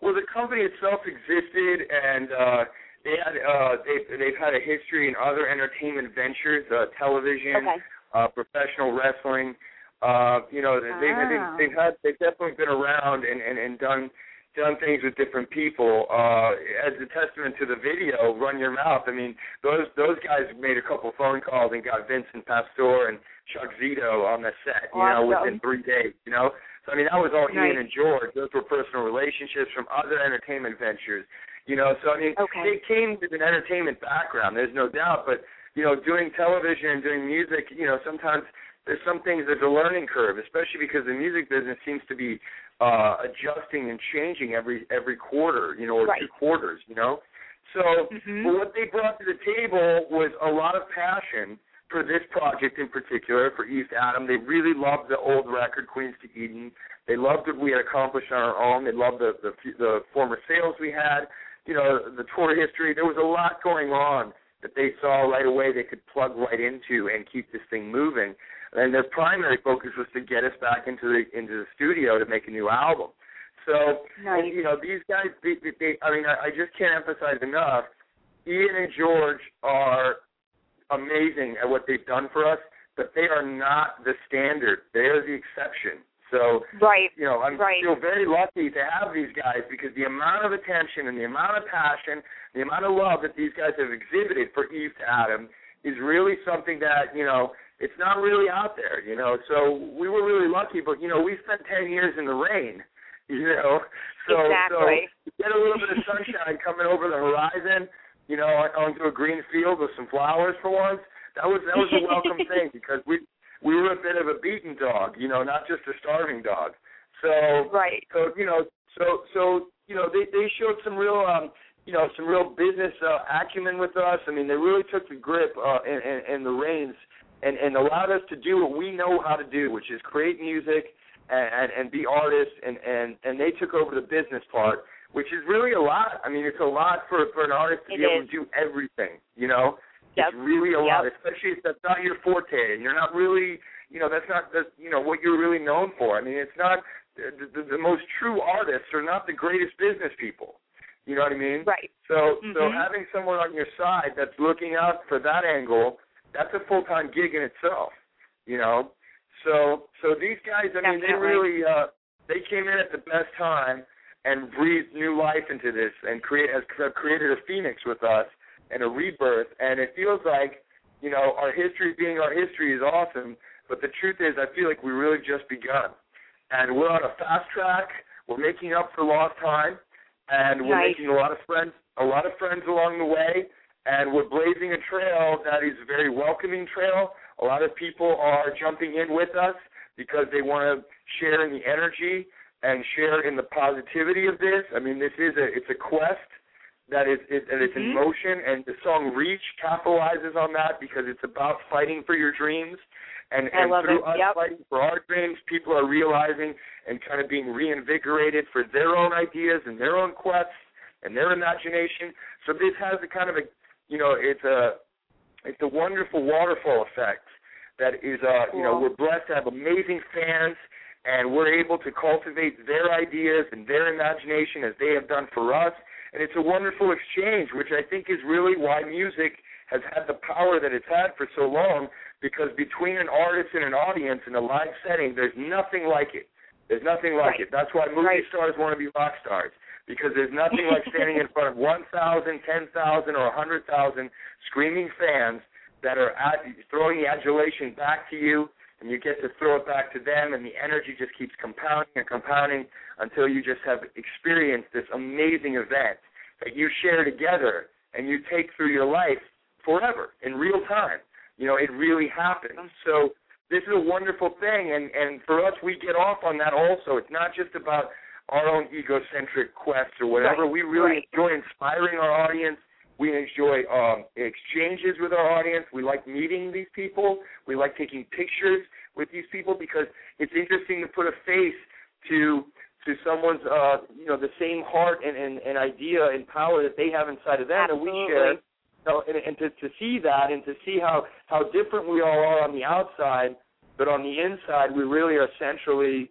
Well, the company itself existed, and uh, they had uh, they've they've had a history in other entertainment ventures, uh, television, Okay. uh, professional wrestling. Uh, you know, they've, Ah. they've they've had they've definitely been around and and, and done done things with different people. Uh, as a testament to the video, "Run Your Mouth." I mean, those those guys made a couple phone calls and got Vincent Pastore and Chuck Zito on the set. You know, within three days. You know, so I mean, that was all Nice. Ian and George. Those were personal relationships from other entertainment ventures. You know, so I mean, Okay. they came with an entertainment background. There's no doubt, but you know, doing television and doing music, you know, sometimes there's some things there's a learning curve, especially because the music business seems to be uh adjusting and changing every every quarter, you know, or Right. two quarters, you know. So Mhm. but what they brought to the table was a lot of passion for this project in particular, for East Adam. They really loved the old record, Queens to Eden. They loved what we had accomplished on our own. They loved the the, the former sales we had, you know, the tour history. There was a lot going on that they saw right away they could plug right into and keep this thing moving. And their primary focus was to get us back into the into the studio to make a new album. So Nice. you know, these guys, they, they, I mean, I, I just can't emphasize enough. Ian and George are amazing at what they've done for us, but they are not the standard. They are the exception. So, right, you know, I'm right. feel very lucky to have these guys because the amount of attention and the amount of passion, the amount of love that these guys have exhibited for Eve to Adam is really something that you know it's not really out there. You know, so we were really lucky. But you know, we spent ten years in the rain. You know, so exactly. so get a little bit of sunshine coming over the horizon. You know, onto a green field with some flowers for once. That was that was a welcome thing because we we were a bit of a beaten dog, you know, not just a starving dog. So right. So you know, so so you know, they they showed some real um you know some real business uh, acumen with us. I mean, they really took the grip uh, and, and and the reins and and allowed us to do what we know how to do, which is create music and and, and be artists. And and and they took over the business part, which is really a lot. I mean, it's a lot for for an artist to it be is. able to do everything. You know. Yep. It's really a yep. lot, especially if that's not your forte, and you're not really, you know, that's not the, you know, what you're really known for. I mean, it's not the, the, the most true artists are not the greatest business people. You know what I mean? Right. So, mm-hmm. so having someone on your side that's looking out for that angle, that's a full time gig in itself. You know, so so these guys, I Definitely. mean, they really uh, they came in at the best time and breathed new life into this and create has created a phoenix with us and a rebirth. And it feels like, you know, our history being our history is awesome, but the truth is, I feel like we really just begun. And we're on a fast track. We're making up for lost time, and we're Nice. making a lot of friends, a lot of friends along the way. And we're blazing a trail that is a very welcoming trail. A lot of people are jumping in with us because they want to share in the energy and share in the positivity of this. I mean, this is a it's a quest that is it, and it's in Mhm. motion and the song reach capitalizes on that because it's about fighting for your dreams and, I and through it. us Yep. fighting for our dreams people are realizing and kind of being reinvigorated for their own ideas and their own quests and their imagination so this has a kind of a you know it's a it's a wonderful waterfall effect that is uh you know we're blessed to have amazing fans and we're able to cultivate their ideas and their imagination as they have done for us and it's a wonderful exchange, which I think is really why music has had the power that it's had for so long. Because between an artist and an audience in a live setting, there's nothing like it. There's nothing like Right. it. That's why movie Right. stars want to be rock stars because there's nothing like standing in front of 1,000, 10,000, or 100,000 screaming fans that are at, throwing the adulation back to you, and you get to throw it back to them, and the energy just keeps compounding and compounding until you just have experienced this amazing event that you share together and you take through your life forever in real time. You know, it really happens. So this is a wonderful thing, and and for us, we get off on that also. It's not just about our own egocentric quests or whatever. Right, We really right. enjoy inspiring our audience. We enjoy um, exchanges with our audience. We like meeting these people. We like taking pictures with these people because it's interesting to put a face to to someone's uh, you know the same heart and, and, and idea and power that they have inside of them, and we share. So, and, and to, to see that and to see how, how different we all are on the outside, but on the inside we really are centrally,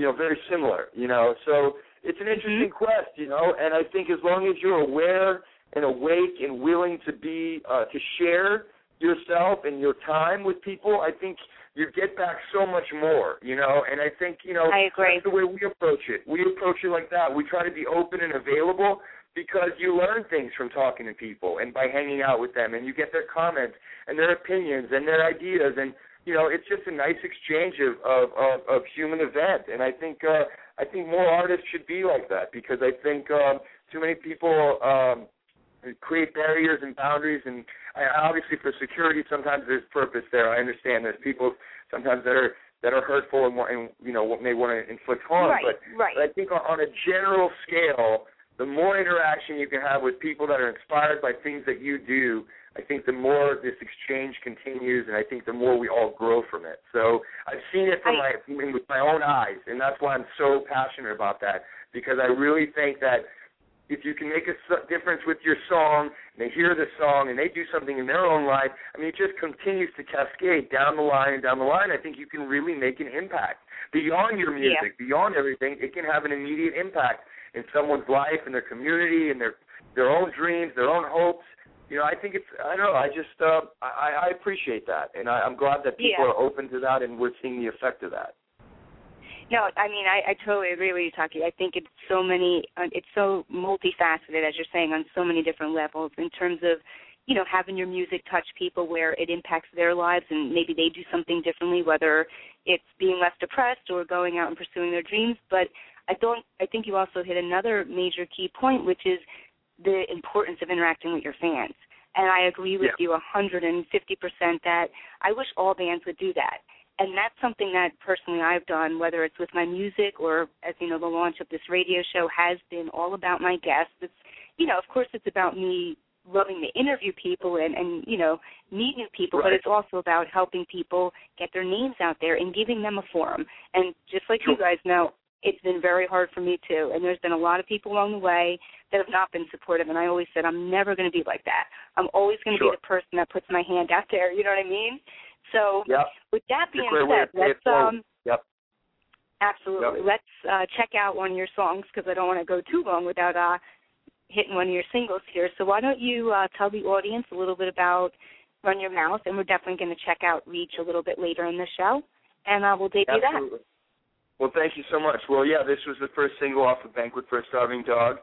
you know, very similar. You know, so it's an interesting quest. You know, and I think as long as you're aware and awake and willing to be uh, to share yourself and your time with people, I think you get back so much more. You know, and I think you know I agree. that's the way we approach it. We approach it like that. We try to be open and available because you learn things from talking to people and by hanging out with them and you get their comments and their opinions and their ideas and you know it's just a nice exchange of of of, of human event. And I think uh I think more artists should be like that because I think um too many people um create barriers and boundaries. And I, obviously for security sometimes there's purpose there. I understand there's people sometimes that are that are hurtful and, and you know may want to inflict harm. Right, but right. but I think on, on a general scale, the more interaction you can have with people that are inspired by things that you do, I think the more this exchange continues, and I think the more we all grow from it. So I've seen it from I- my with my own eyes, and that's why I'm so passionate about that because I really think that if you can make a difference with your song, and they hear the song, and they do something in their own life, I mean, it just continues to cascade down the line and down the line. I think you can really make an impact beyond your music, beyond everything. It can have an immediate impact in someone's life, in their community, in their their own dreams, their own hopes. You know, I think it's. I don't know. I just. Uh, I, I appreciate that, and I, I'm glad that people Yeah. are open to that, and we're seeing the effect of that. No, I mean I, I totally agree with you, Taki. I think it's so many, uh, it's so multifaceted, as you're saying, on so many different levels in terms of, you know, having your music touch people where it impacts their lives and maybe they do something differently, whether it's being less depressed or going out and pursuing their dreams. But I don't. I think you also hit another major key point, which is the importance of interacting with your fans. And I agree with yeah. you 150% that I wish all bands would do that and that's something that personally I've done, whether it's with my music or as you know, the launch of this radio show has been all about my guests. It's you know, of course it's about me loving to interview people and, and you know, meet new people, right. but it's also about helping people get their names out there and giving them a forum. And just like sure. you guys know, it's been very hard for me too. And there's been a lot of people along the way that have not been supportive. And I always said, I'm never going to be like that. I'm always going to sure. be the person that puts my hand out there. You know what I mean? So yep. with that being said, let's um yep. absolutely yep. let's uh, check out one of your songs because I don't want to go too long without uh, hitting one of your singles here. So why don't you uh, tell the audience a little bit about Run Your Mouth, and we're definitely going to check out Reach a little bit later in the show, and uh, we'll debut absolutely. that. Well, thank you so much. Well, yeah, this was the first single off of Banquet for a Starving Dog.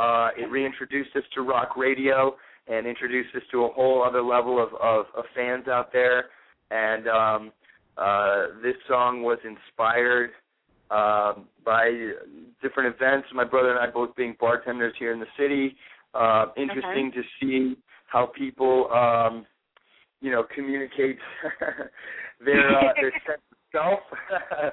Uh, it reintroduced us to rock radio and introduced us to a whole other level of, of, of fans out there and um, uh, this song was inspired um, by different events. My brother and I both being bartenders here in the city. Uh, interesting okay. to see how people, um, you know, communicate their uh, their sense of self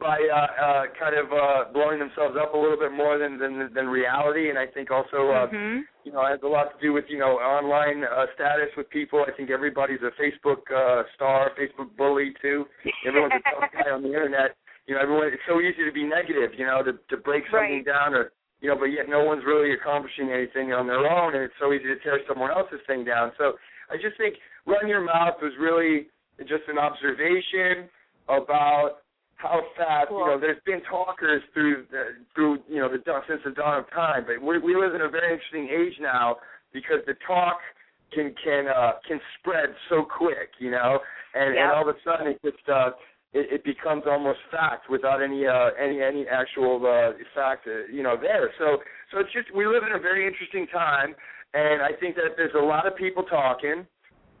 by uh, uh, kind of uh, blowing themselves up a little bit more than than, than reality. And I think also, uh, mm-hmm. you know, it has a lot to do with you know online uh, status with people. I think everybody's a Facebook uh, star, Facebook bully too. Everyone's a tough guy on the internet. You know, everyone. It's so easy to be negative. You know, to to break something right. down or you know, but yet no one's really accomplishing anything on their own, and it's so easy to tear someone else's thing down. So I just think "Run Your Mouth" was really just an observation about how fast cool. you know there's been talkers through the, through you know the since the dawn of time, but we we live in a very interesting age now because the talk can can uh, can spread so quick, you know, and yeah. and all of a sudden it just uh, it, it becomes almost fact without any uh, any any actual uh, fact uh, you know there. So so it's just we live in a very interesting time, and I think that there's a lot of people talking,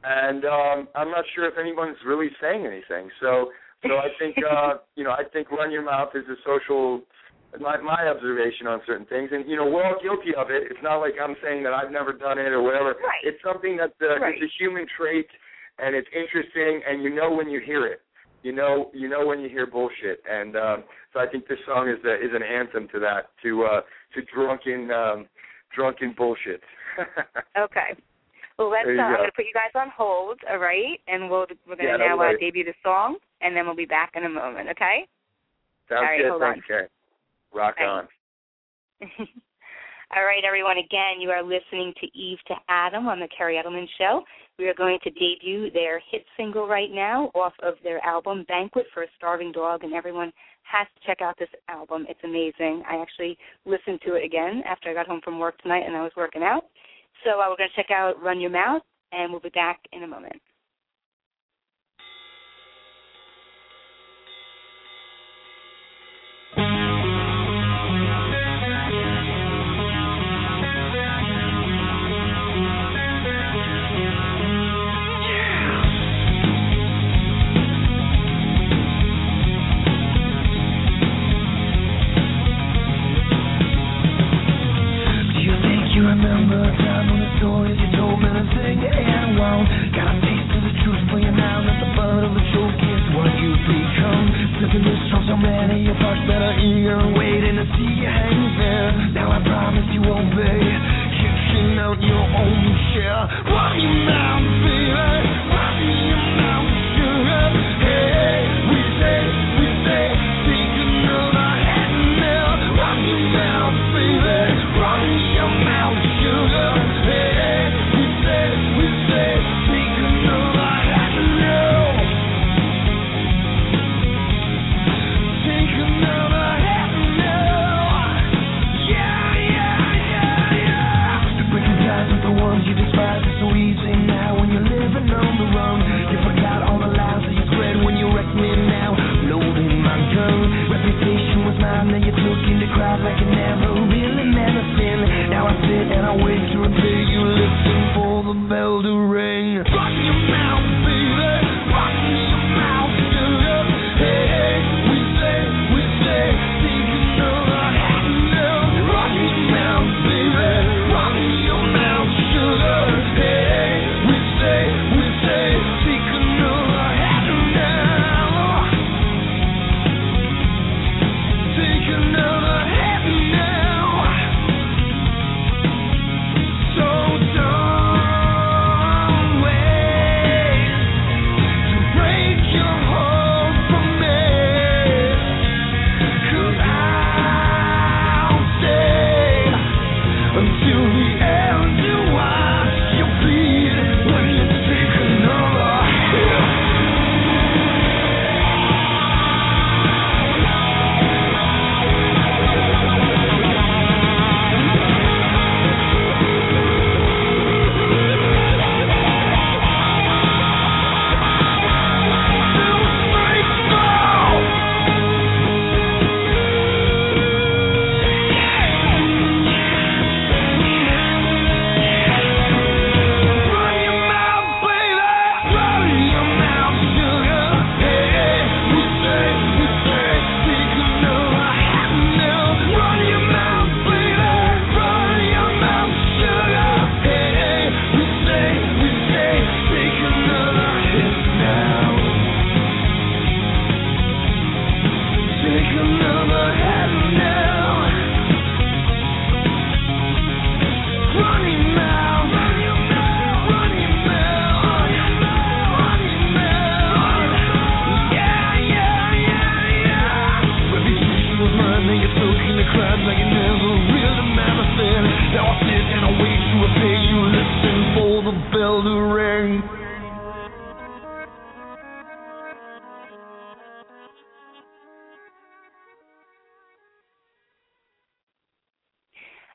and um, I'm not sure if anyone's really saying anything. So so I think uh, you know I think run your mouth is a social. My, my observation on certain things, and you know we're all guilty of it. It's not like I'm saying that I've never done it or whatever. Right. It's something that uh, right. it's a human trait, and it's interesting, and you know when you hear it. You know you know when you hear bullshit, and um, so I think this song is a, is an anthem to that, to uh, to drunken um, drunken bullshit. okay. Well, let's. Uh, you I'm going to put you guys on hold, all right? And we'll we're going to Yeah, now uh, debut the song, and then we'll be back in a moment. Okay? Sounds All right, good. hold Thanks, on. Karen. Rock on. All right, everyone. Again, you are listening to Eve to Adam on the Kerri Edelman Show. We are going to debut their hit single right now off of their album Banquet for a Starving Dog, and everyone has to check out this album. It's amazing. I actually listened to it again after I got home from work tonight and I was working out. So uh, we're going to check out Run Your Mouth, and we'll be back in a moment.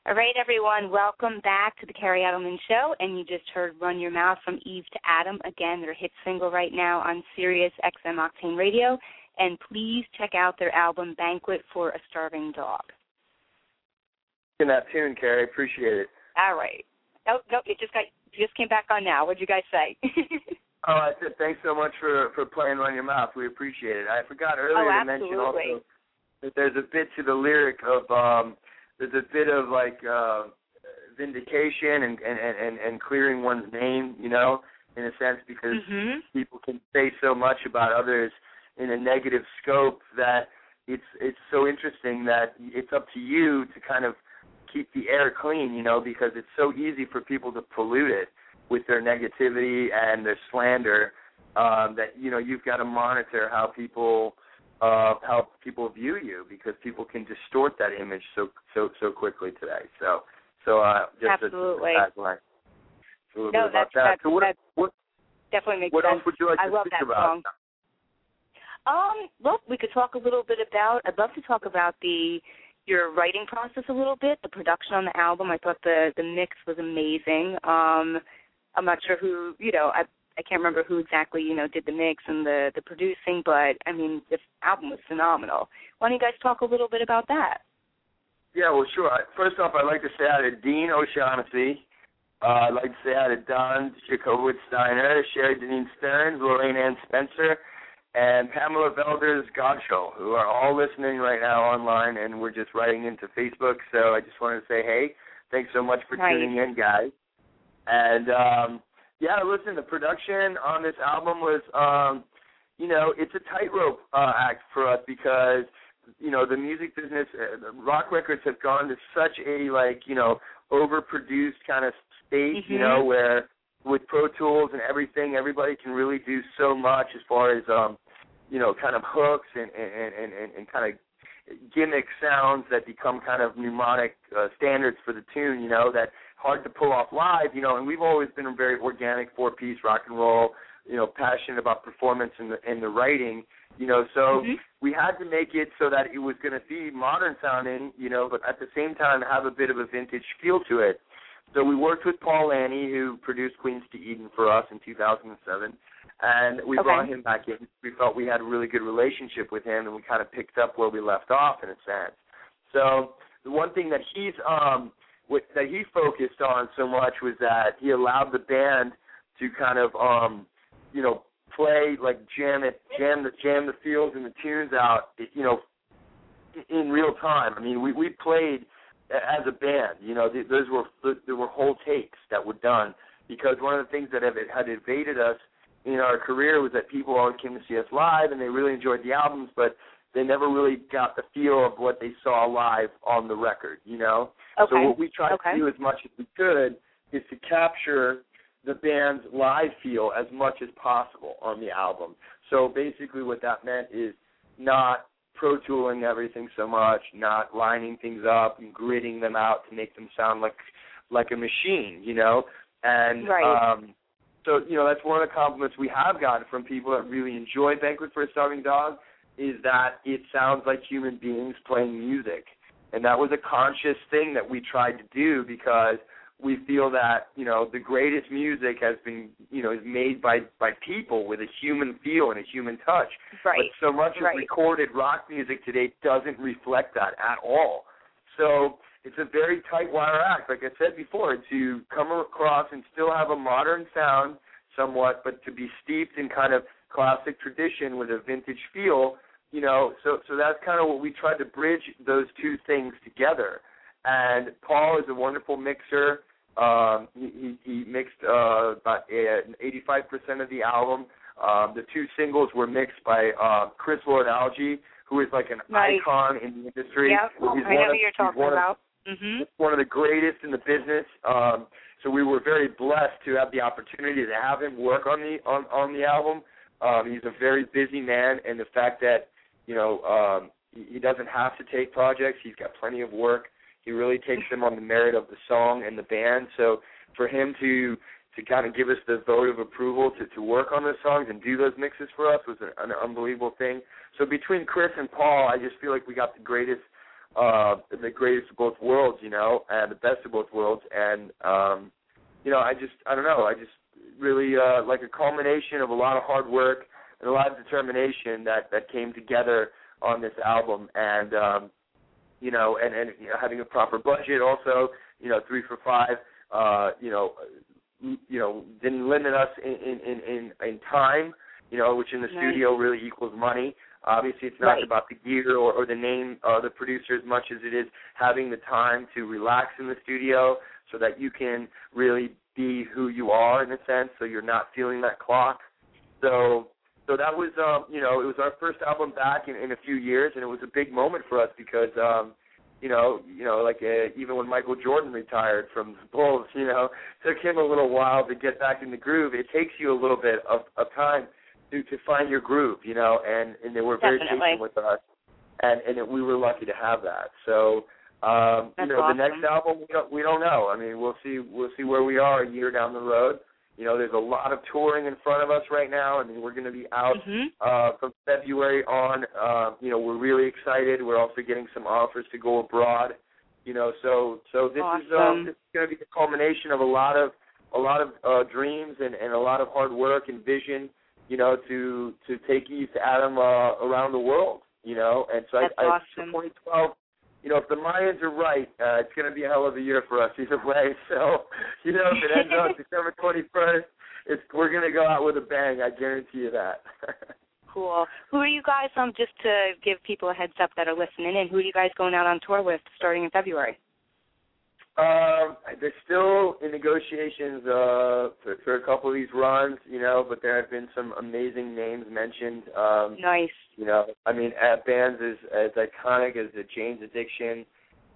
All right, everyone, welcome back to the Kerri Edelman Show. And you just heard Run Your Mouth from Eve to Adam. Again, their hit single right now on Sirius XM Octane Radio. And please check out their album Banquet for a Starving Dog. In that tune, Kerri. Appreciate it. All right. Oh, no, it just got just came back on now. What'd you guys say? oh, I said thanks so much for for playing Run Your Mouth. We appreciate it. I forgot earlier oh, to mention also that there's a bit to the lyric of um there's a bit of like uh vindication and and and and clearing one's name, you know, in a sense because mm-hmm. people can say so much about others in a negative scope that it's it's so interesting that it's up to you to kind of keep the air clean, you know, because it's so easy for people to pollute it with their negativity and their slander um that you know you've got to monitor how people uh, how people view you because people can distort that image so so so quickly today. So so uh, just absolutely. A, a, a no, that's, that. That's, so what, that's what definitely makes what sense. else would you like I to love speak that about? Song. Um, well, we could talk a little bit about. I'd love to talk about the your writing process a little bit, the production on the album. I thought the the mix was amazing. Um, I'm not sure who you know. I I can't remember who exactly you know did the mix and the the producing, but I mean this album was phenomenal. Why don't you guys talk a little bit about that? Yeah, well, sure. First off, I'd like to say hi to Dean O'Shaughnessy. Uh, I'd like to say hi to Don Jacobowitz Steiner, Sherry Deneen Stearns, Lorraine Ann Spencer, and Pamela Velders Godshow, who are all listening right now online, and we're just writing into Facebook. So I just wanted to say, hey, thanks so much for nice. tuning in, guys. And um, yeah, listen, the production on this album was, um, you know, it's a tightrope uh, act for us because, you know, the music business, uh, rock records have gone to such a like, you know, overproduced kind of state, mm-hmm. you know, where with Pro Tools and everything, everybody can really do so much as far as, um, you know, kind of hooks and and and, and, and kind of gimmick sounds that become kind of mnemonic uh, standards for the tune, you know, that hard to pull off live, you know, and we've always been a very organic four piece rock and roll, you know, passionate about performance and the and the writing, you know, so mm-hmm. we had to make it so that it was gonna be modern sounding, you know, but at the same time have a bit of a vintage feel to it. So we worked with Paul Lani, who produced Queens to Eden for us in 2007, and we okay. brought him back in. We felt we had a really good relationship with him, and we kind of picked up where we left off in a sense. So the one thing that he's um, what, that he focused on so much was that he allowed the band to kind of um you know play like jam it jam the jam the fields and the tunes out you know in real time. I mean, we we played as a band. You know, those were there were whole takes that were done because one of the things that have, had evaded us in our career was that people always came to see us live and they really enjoyed the albums, but they never really got the feel of what they saw live on the record. You know, okay. so what we tried okay. to do as much as we could is to capture the band's live feel as much as possible on the album. So basically, what that meant is not pro tooling everything so much, not lining things up and gridding them out to make them sound like like a machine, you know. And right. um so, you know, that's one of the compliments we have gotten from people that really enjoy Banquet for a Starving Dog is that it sounds like human beings playing music. And that was a conscious thing that we tried to do because we feel that you know the greatest music has been you know is made by by people with a human feel and a human touch. Right. But so much right. of recorded rock music today doesn't reflect that at all. So it's a very tight wire act, like I said before, to come across and still have a modern sound somewhat, but to be steeped in kind of classic tradition with a vintage feel. You know, so so that's kind of what we tried to bridge those two things together. And Paul is a wonderful mixer um, he, he mixed uh, about eighty five percent of the album. Um, the two singles were mixed by uh, Chris Lord-Alge, who is like an icon in the industry. Yep, he's I know of, who you're talking one about. Of, mm-hmm. One of the greatest in the business. Um, so we were very blessed to have the opportunity to have him work on the on on the album. Um, he's a very busy man, and the fact that you know um, he, doesn't have to take projects, he's got plenty of work. He really takes them on the merit of the song and the band. So for him to to kind of give us the vote of approval to to work on those songs and do those mixes for us was an, an unbelievable thing. So between Chris and Paul, I just feel like we got the greatest uh the greatest of both worlds, you know, and the best of both worlds and um you know, I just I don't know, I just really uh like a culmination of a lot of hard work and a lot of determination that that came together on this album and um you know, and and you know, having a proper budget also, you know, three for five, uh, you know, you know, didn't limit us in in in, in time, you know, which in the right. studio really equals money. Obviously, it's not right. about the gear or, or the name of the producer as much as it is having the time to relax in the studio so that you can really be who you are in a sense, so you're not feeling that clock. So so that was um you know it was our first album back in, in a few years and it was a big moment for us because um you know you know like uh, even when Michael Jordan retired from the Bulls you know took him a little while to get back in the groove it takes you a little bit of of time to to find your groove you know and and they were very Definitely. patient with us and and it, we were lucky to have that so um That's you know awesome. the next album we don't we don't know I mean we'll see we'll see where we are a year down the road you know, there's a lot of touring in front of us right now. I mean, we're going to be out Mhm. uh, from February on. Uh, you know, we're really excited. We're also getting some offers to go abroad. You know, so so this is Awesome. um, this is going to be the culmination of a lot of a lot of uh, dreams and, and a lot of hard work and vision. You know, to to take to Adam uh, around the world. You know, and so That's I, I awesome. 2012 you know, if the Mayans are right, uh, it's going to be a hell of a year for us either way. So, you know, if it ends up December 21st, it's we're going to go out with a bang. I guarantee you that. Cool. Who are you guys? Um, just to give people a heads up that are listening in, who are you guys going out on tour with starting in February? um, they're still in negotiations uh, for, for a couple of these runs, you know, but there have been some amazing names mentioned. Um, Nice. You know, I mean, at bands as as iconic as the Jane's Addiction,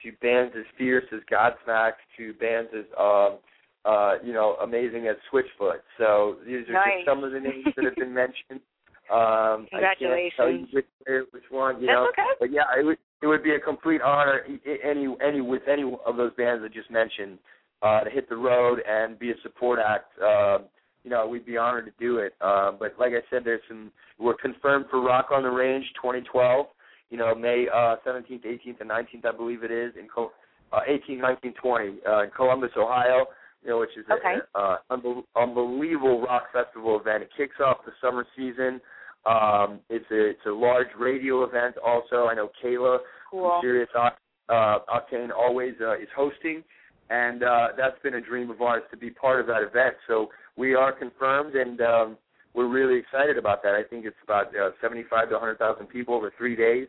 to bands as fierce as Godsmack, to bands as um, uh, you know, amazing as Switchfoot. So these are Nice. just some of the names that have been mentioned. Um, I can't tell you Congratulations. which which one, you That's know. okay. But yeah, it would it would be a complete honor any any with any of those bands I just mentioned uh, to hit the road and be a support act. Uh, you know, we'd be honored to do it. Uh, but like I said, there's some we're confirmed for Rock on the Range 2012. You know, May uh, 17th, 18th, and 19th, I believe it is in Co- uh, 18, 19, 20 uh, in Columbus, Ohio. You know, which is Okay. a, uh, unbel- unbelievable rock festival event. It kicks off the summer season. Um, it's a it's a large radio event. Also, I know Kayla Cool. Sirius Oct- uh, Octane always uh, is hosting, and uh, that's been a dream of ours to be part of that event. So we are confirmed, and um, we're really excited about that. I think it's about uh, 75 to 100,000 people over three days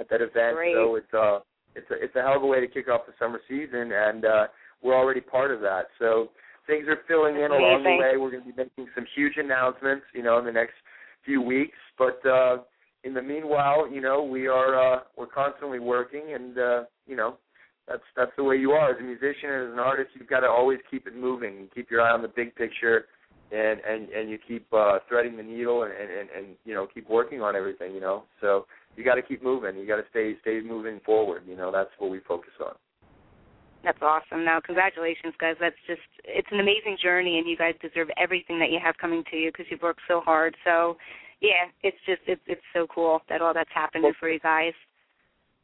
at that event. Great. So it's uh, it's a it's a hell of a way to kick off the summer season, and uh, we're already part of that. So things are filling in That's along the way. We're going to be making some huge announcements, you know, in the next few weeks. But uh, in the meanwhile, you know, we are uh, we're constantly working, and uh, you know, that's that's the way you are as a musician and as an artist. You've got to always keep it moving and keep your eye on the big picture, and and and you keep uh, threading the needle and, and and and you know keep working on everything. You know, so you got to keep moving. You got to stay stay moving forward. You know, that's what we focus on. That's awesome. Now, congratulations, guys. That's just, it's an amazing journey, and you guys deserve everything that you have coming to you because you've worked so hard. So, yeah, it's just, it's, it's so cool that all that's happening Well, for you guys.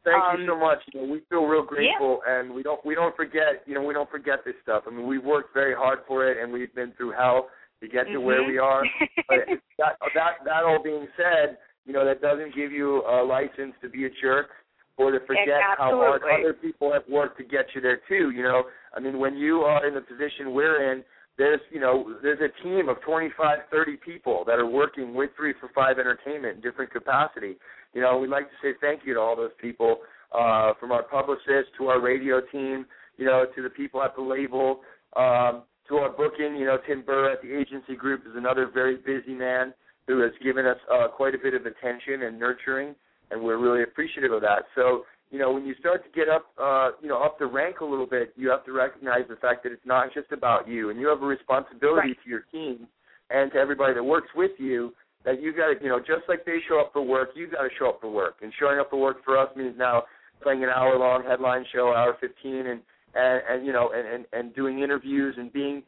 Thank Um, you so much. You know, we feel real grateful, and we don't we don't forget. You know, we don't forget this stuff. I mean, we've worked very hard for it, and we've been through hell to get to where Mhm. we are. But that that that all being said, you know, that doesn't give you a license to be a jerk or to forget how hard other people have worked to get you there too. You know, I mean, when you are in the position we're in, there's you know there's a team of 25, 30 people that are working with Three for Five Entertainment in different capacity. You know, we'd like to say thank you to all those people, uh, from our publicist to our radio team, you know, to the people at the label, um, to our booking. You know, Tim Borror at the agency group is another very busy man who has given us uh, quite a bit of attention and nurturing, and we're really appreciative of that. So, you know, when you start to get up, uh, you know, up the rank a little bit, you have to recognize the fact that it's not just about you, and you have a responsibility Right. to your team and to everybody that works with you that you got to, you know, just like they show up for work, you got to show up for work. And showing up for work for us means now playing an hour long headline show, hour 15, and and, and you know, and, and and doing interviews and being,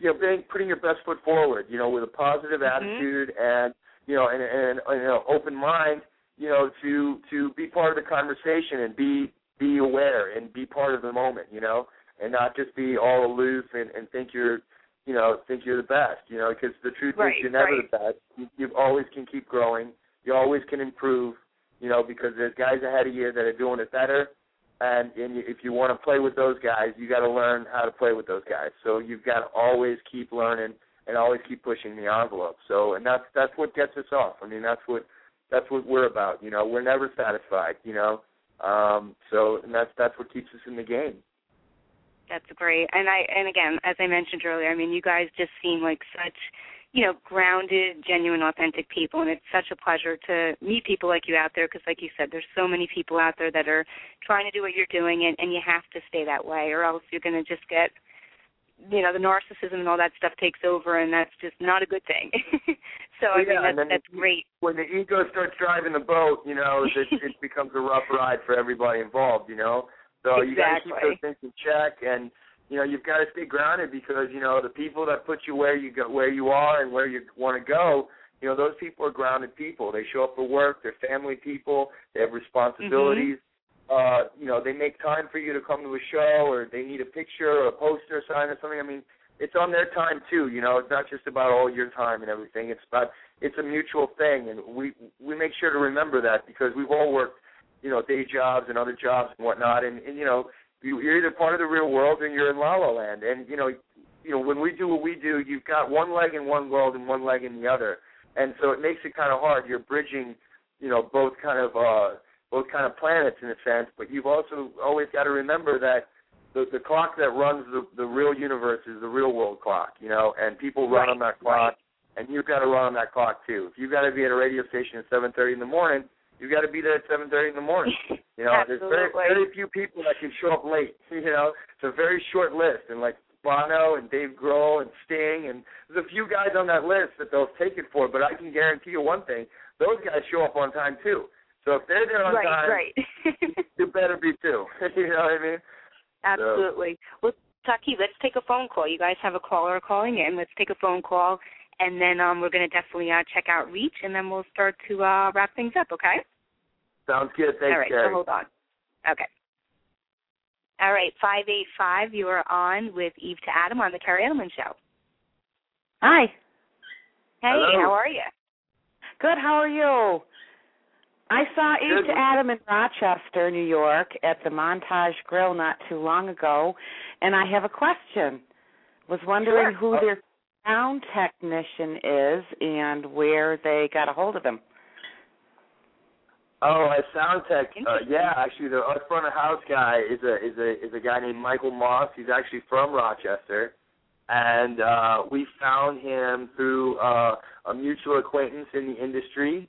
you know, being putting your best foot forward, you know, with a positive Mhm. attitude and you know, and and, and know, open mind, you know, to to be part of the conversation and be be aware and be part of the moment, you know, and not just be all aloof and, and think you're you know, think you're the best, you know, because the truth Right, is you're never right. the best. You, you always can keep growing. You always can improve, you know, because there's guys ahead of you that are doing it better. And, and you, if you want to play with those guys, you got to learn how to play with those guys. So you've got to always keep learning and always keep pushing the envelope. So, and that's that's what gets us off. I mean, that's what that's what we're about. You know, we're never satisfied. You know, um, so and that's that's what keeps us in the game. That's great. And I and again, as I mentioned earlier, I mean, you guys just seem like such, you know, grounded, genuine, authentic people, and it's such a pleasure to meet people like you out there. Because, like you said, there's so many people out there that are trying to do what you're doing, and and you have to stay that way, or else you're going to just get, you know, the narcissism and all that stuff takes over, and that's just not a good thing. so I Yeah, mean, that's that's the- great. when the ego starts driving the boat, you know, it, it becomes a rough ride for everybody involved, you know. So you got to keep those things in check, and you know you've got to stay grounded because you know the people that put you where you go, where you are, and where you want to go. You know those people are grounded people. They show up for work. They're family people. They have responsibilities. Uh, you know they make time for you to come to a show, or they need a picture or a poster sign or something. I mean, it's on their time too. You know, it's not just about all your time and everything. It's about it's a mutual thing, and we we make sure to remember that because we've all worked, you know, day jobs and other jobs and whatnot, and, and you know, you- you're either part of the real world or you're in La La Land, and you know, you know, when we do what we do, you've got one leg in one world and one leg in the other, and so it makes it kind of hard. You're bridging, you know, both kind of uh both kind of planets in a sense, but you've also always got to remember that the the clock that runs the the real universe is the real world clock, you know, and people run Right, on that clock, and you've got to run on that clock too. If you've got to be at a radio station at 7:30 in the morning, you've got to be there at 7:30 in the morning. You know, there's very very few people that can show up late. You know, it's a very short list, and like Bono and Dave Grohl and Sting, and there's a few guys on that list that they'll take it for. But I can guarantee you one thing: those guys show up on time too. So if they're there on right, time, right. you better be too. you know what I mean? Absolutely. Well, Taki, let's take a phone call. You guys have a caller calling in. Let's take a phone call, and then um, we're going to definitely uh, check out Reach, and then we'll start to uh, wrap things up. Okay? Sounds good. Thanks, All right. Gary. So hold on. Okay. All right. Five eight five. You are on with Eve to Adam on the Kerri Edelman Show. Hi. Hey, Hello. how are you? Good. How are you? I saw Eve Good. to Adam in Rochester, New York, at the Montage Grill not too long ago, and I have a question. Was wondering Sure. who their sound technician is and where they got a hold of him. Oh, a sound tech. Uh, yeah, actually, the our front of house guy is a is a is a guy named Michael Moss. He's actually from Rochester, and uh, we found him through uh, a mutual acquaintance in the industry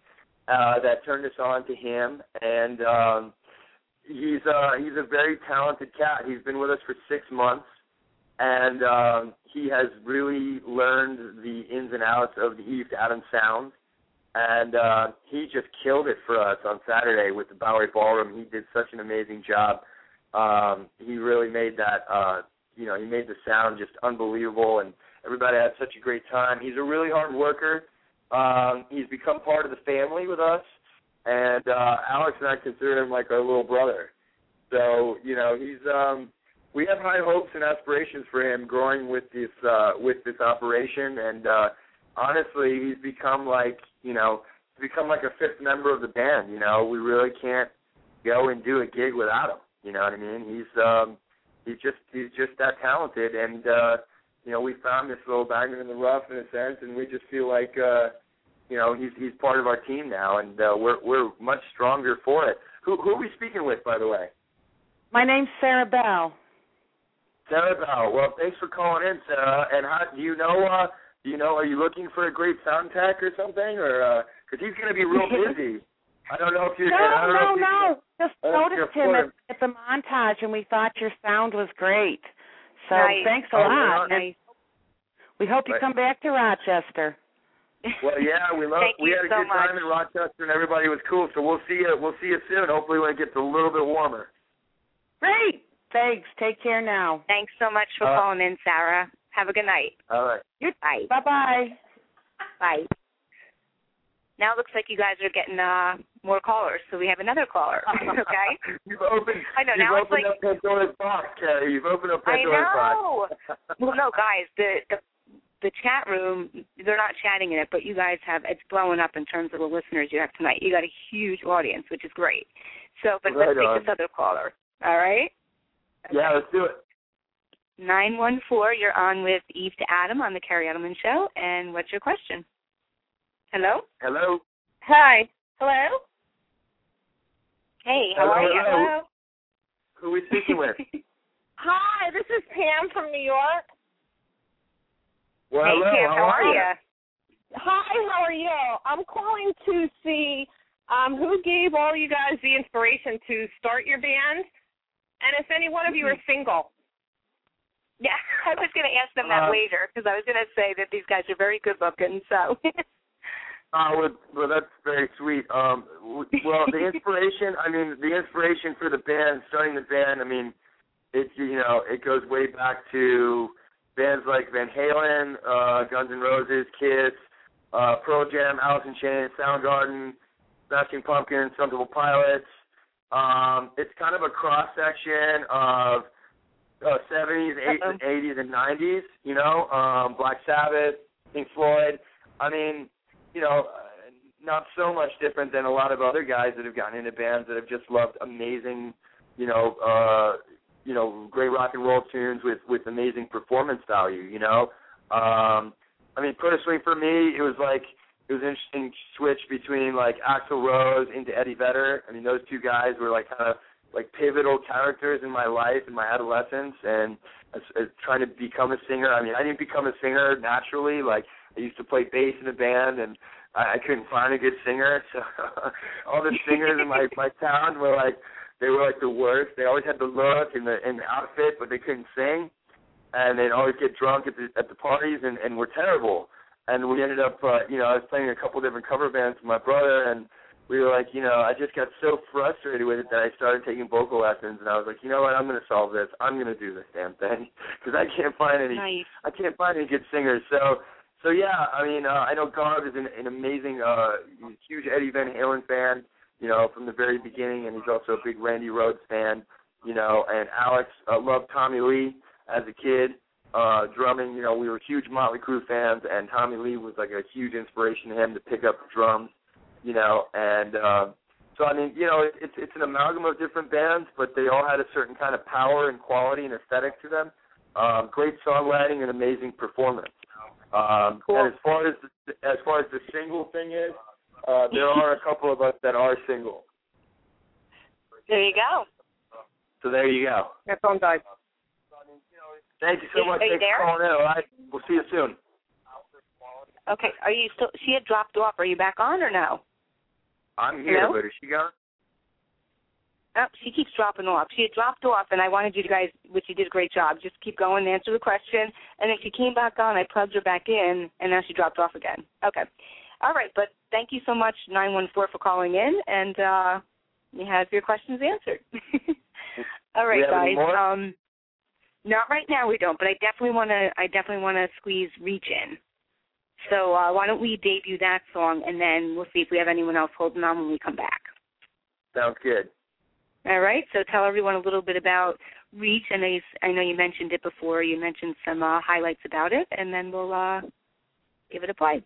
uh, that turned us on to him. And um, he's uh, he's a very talented cat. He's been with us for six months, and um, he has really learned the ins and outs of the to Adam sound and uh, he just killed it for us on Saturday with the Bowery Ballroom. He did such an amazing job. Um, he really made that, uh, you know, he made the sound just unbelievable, and everybody had such a great time. He's a really hard worker. Um, he's become part of the family with us, and uh, Alex and I consider him like our little brother. So, you know, he's um, we have high hopes and aspirations for him growing with this uh, with this operation, and uh, honestly, he's become like you know become like a fifth member of the band. You know, we really can't go and do a gig without him. You know what I mean? He's um he's just he's just that talented, and uh, you know we found this little diamond in the rough in a sense, and we just feel like uh, you know he's he's part of our team now, and uh, we're we're much stronger for it. Who who are we speaking with, by the way? My name's Sarah Bell. Sarah Bell. Well, thanks for calling in, Sarah. And how do you know? uh Do you know? Are you looking for a great sound tech or something, or because he's going to be real busy? I don't know if you're. I No, don't know no, no. Just I don't know if noticed him at, him. at the montage, and we thought your sound was great. So Nice. thanks a Oh, lot. yeah. And we hope you come back to Rochester. Well, yeah, we love. Thank we you had a so good time much. in Rochester, and everybody was cool. So we'll see you. We'll see you soon. Hopefully, when it gets a little bit warmer. Great. Thanks. Take care now. Thanks so much for Uh, calling in, Sarah. Have a good night. All right. Bye. Bye bye. Bye. Now it looks like you guys are getting uh more callers, so we have another caller. okay. You've opened. I know, now it's opened like- up Pandora's box, Kerri. You've opened up I Pandora's know. box. well, no, guys, the the the chat room, they're not chatting in it, but you guys have it's blowing up in terms of the listeners you have tonight. You got a huge audience, which is great. So, but let's on. take this other caller. All right. Yeah, let's do it. Nine one four. You're on with Eve to Adam on the Kerri Edelman Show, and what's your question? Hello. Hello. Hi. Hello? Hey, how Hello, are you? hello. Who are we speaking with? Hi, this is Pam from New York. Well, hey, hello. Kim, how, how are you? you? Hi, how are you? I'm calling to see um, who gave all you guys the inspiration to start your band, and if any one of you are single. Yeah, I was going to ask them that Uh, later because I was going to say that these guys are very good looking. So, Uh, well, well, that's very sweet. Um, well, the inspiration, I mean, the inspiration for the band, starting the band, I mean, it's, you know, it goes way back to bands like Van Halen, uh, Guns N' Roses, Kiss, uh, Pearl Jam, Alice in Chains, Soundgarden, Smashing Pumpkins, Stone Temple Pilots. Um, it's kind of a cross section of uh, 70s, 80s, 80s, and 90s. You know, um, Black Sabbath, Pink Floyd. I mean, you know, uh, not so much different than a lot of other guys that have gotten into bands that have just loved amazing, you know, uh, you know, great rock and roll tunes with with amazing performance value. You know, um, I mean, personally for me, it was like it was an interesting switch between like Axl Rose into Eddie Vedder. I mean, those two guys were like kind of like pivotal characters in my life in my adolescence, and as trying to become a singer. I mean, I didn't become a singer naturally. Like I used to play bass in a band, and I, I couldn't find a good singer. So all the singers in my my town were like they were like the worst. They always had the look and the and the outfit, but they couldn't sing, and they'd always get drunk at the at the parties and and were terrible. And we ended up, uh, you know, I was playing a couple different cover bands with my brother, and we were like, you know, I just got so frustrated with it that I started taking vocal lessons, and I was like, you know what, I'm going to solve this. I'm going to do this damn thing because I can't find any nice. I can't find any good singers. So, so yeah, I mean, uh, I know Gaurav is an, an amazing, uh, huge Eddie Van Halen fan, you know, from the very beginning, and he's also a big Randy Rhoads fan, you know. And Alex uh, loved Tommy Lee as a kid, uh, drumming. You know, we were huge Motley Crue fans, and Tommy Lee was like a huge inspiration to him to pick up the drums, you know. And uh, So I mean, you know, it, it's it's an amalgam of different bands, but they all had a certain kind of power and quality and aesthetic to them. Um, great songwriting and amazing performance. Um, Cool. As far as the, as far as the single thing is, uh, there are a couple of us that are single. There you go. So there you go. That's on guys. Thank you so Are much. you Thanks there? for calling in. All right, we'll see you soon. Okay. Are you still? She had dropped off. Are you back on or no? I'm here, Hello? but is she gone? Oh, she keeps dropping off. She had dropped off, and I wanted you guys, which you did a great job. Just keep going, and answer the question, and then she came back on. I plugged her back in, and now she dropped off again. Okay. All right, but thank you so much, nine one four, for calling in, and uh you have your questions answered. All right, We have any guys. Um, not right now, we don't, but I definitely want to. I definitely want to squeeze reach in. So uh, why don't we debut that song, and then we'll see if we have anyone else holding on when we come back. Sounds good. All right. So tell everyone a little bit about Reach. I know you, I know you mentioned it before. You mentioned some uh, highlights about it, and then we'll uh, give it a play.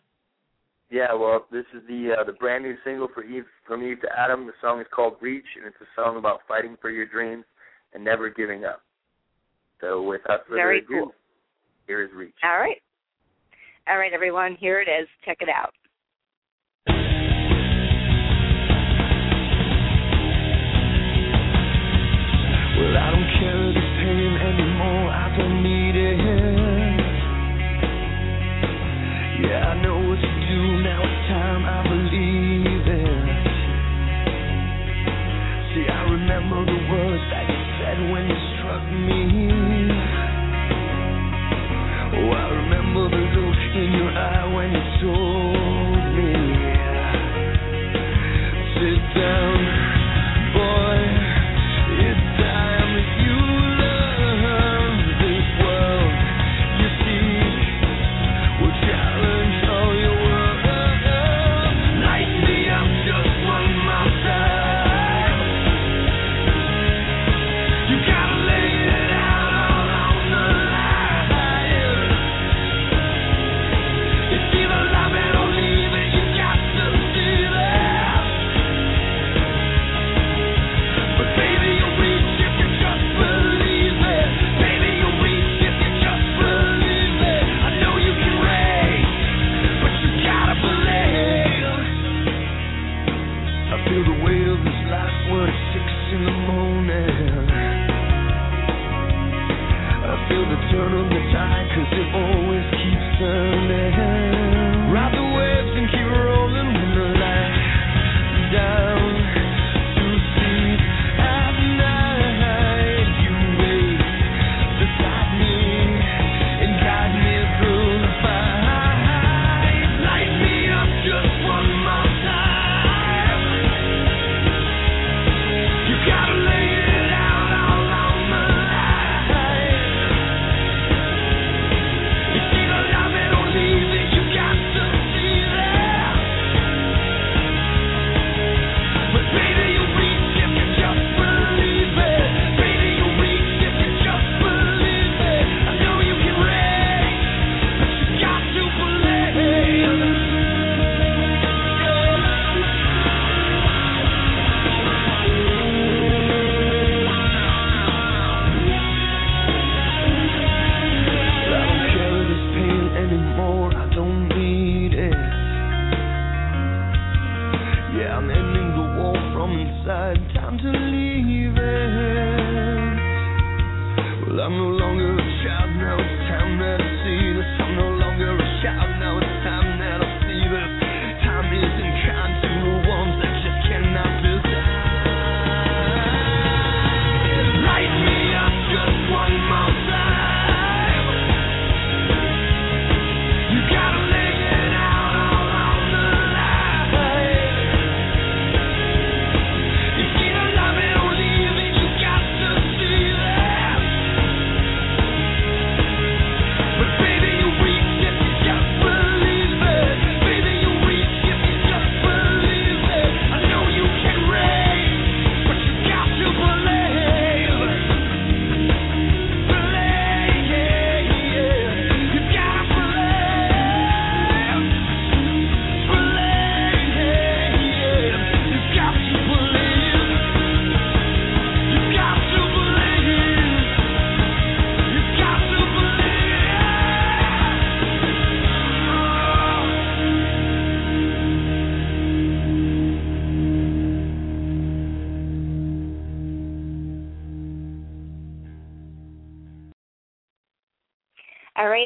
Yeah, well, this is the uh, the brand new single for Eve from Eve to Adam. The song is called Reach, and it's a song about fighting for your dreams and never giving up. So, without further Very ado, cool. here is Reach. All right. All right, everyone. Here it is. Check it out. The look in your eye when you told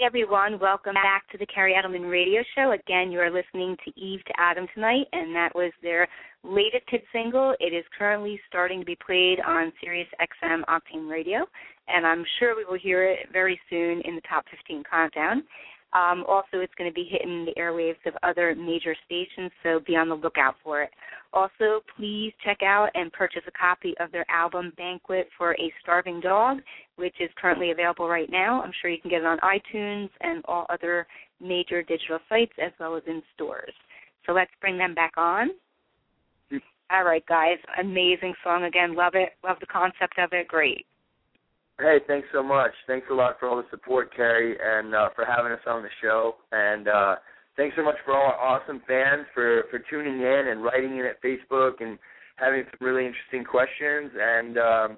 everyone. Welcome back to the Kerri Edelman Radio Show. Again, you are listening to Eve to Adam tonight, and that was their latest hit single. It is currently starting to be played on Sirius XM Octane Radio, and I'm sure we will hear it very soon in the top 15 countdown. Um, also, it's going to be hitting the airwaves of other major stations, so be on the lookout for it. Also, please check out and purchase a copy of their album Banquet for a Starving Dog, which is currently available right now. I'm sure you can get it on iTunes and all other major digital sites as well as in stores. So let's bring them back on. All right, guys. Amazing song again. Love it. Love the concept of it. Great. Hey, thanks so much. Thanks a lot for all the support, Kerri, and uh, for having us on the show. And uh, thanks so much for all our awesome fans for for tuning in and writing in at Facebook and having some really interesting questions. And um,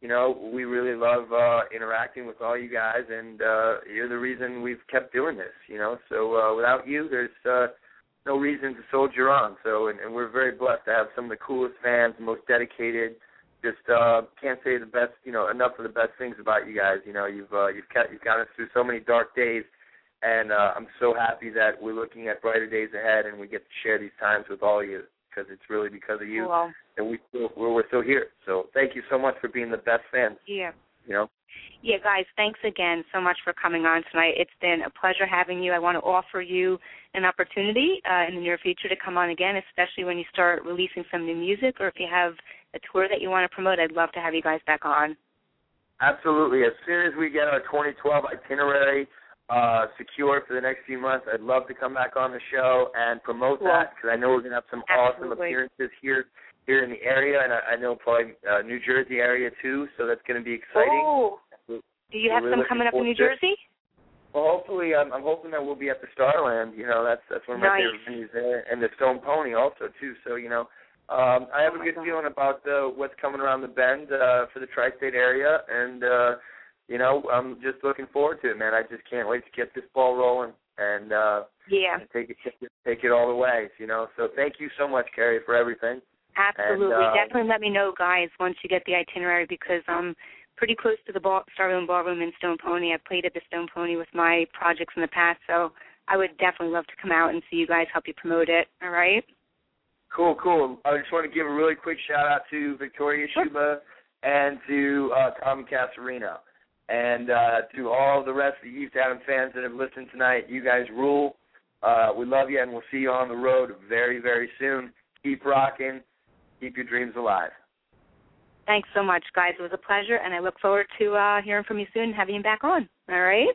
you know, we really love uh, interacting with all you guys, and uh, you're the reason we've kept doing this. You know, so uh, without you, there's uh, no reason to soldier on. So, and, and we're very blessed to have some of the coolest fans, most dedicated just uh can't say the best you know enough of the best things about you guys you know you've uh you've kept you've got us through so many dark days and uh i'm so happy that we're looking at brighter days ahead and we get to share these times with all of you because it's really because of you Well, and we still we're, we're still here so thank you so much for being the best fans yeah. you know Yeah, guys, thanks again so much for coming on tonight. It's been a pleasure having you. I want to offer you an opportunity uh, in the near future to come on again, especially when you start releasing some new music or if you have a tour that you want to promote. I'd love to have you guys back on. Absolutely. As soon as we get our 2012 itinerary uh, secure for the next few months, I'd love to come back on the show and promote Cool. that because I know we're going to have some awesome appearances here here in the area, and I, I know probably uh, New Jersey area too. So that's going to be exciting. Oh, do you we're have really some coming up in New forward to it. Jersey? Well, hopefully, I'm, I'm hoping that we'll be at the Starland. You know, that's that's one of my Nice. favorite venues there, and the Stone Pony also too. So you know, um, I have Oh a good God. feeling about uh, what's coming around the bend uh, for the tri-state area, and uh, you know, I'm just looking forward to it, man. I just can't wait to get this ball rolling and uh, Yeah, and take it take it all the way. You know, so thank you so much, Kerri, for everything. absolutely. And, uh, Definitely let me know, guys, once you get the itinerary because I'm pretty close to the ball, Starland Ballroom in Stone Pony. I've played at the Stone Pony with my projects in the past, so I would definitely love to come out and see you guys help you promote it. All right? Cool, cool. I just want to give a really quick shout out to Victoria Shuba and to uh, Tommy Casarino. And uh, to all the rest of the East Adam fans that have listened tonight, you guys rule. Uh, we love you, and we'll see you on the road very, very soon. Keep rocking. Keep your dreams alive. Thanks so much, guys. It was a pleasure, and I look forward to uh, hearing from you soon and having you back on. All right?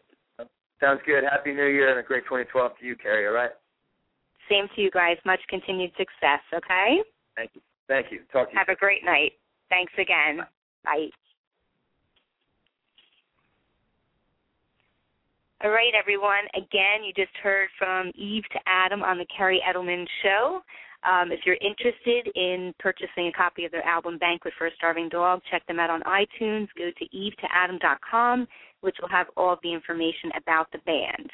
Sounds good. Happy New Year and a great 2012 to you, Kerri, all right? Same to you guys. Much continued success, okay? Thank you. Thank you. Talk to you. Have a great night. Thanks again. Bye. All right, everyone. Again, you just heard from Eve to Adam on the Kerri Edelman Show. Um, if you're interested in purchasing a copy of their album Banquet for a Starving Dog, check them out on iTunes. Go to evetoadam.com, which will have all the information about the band.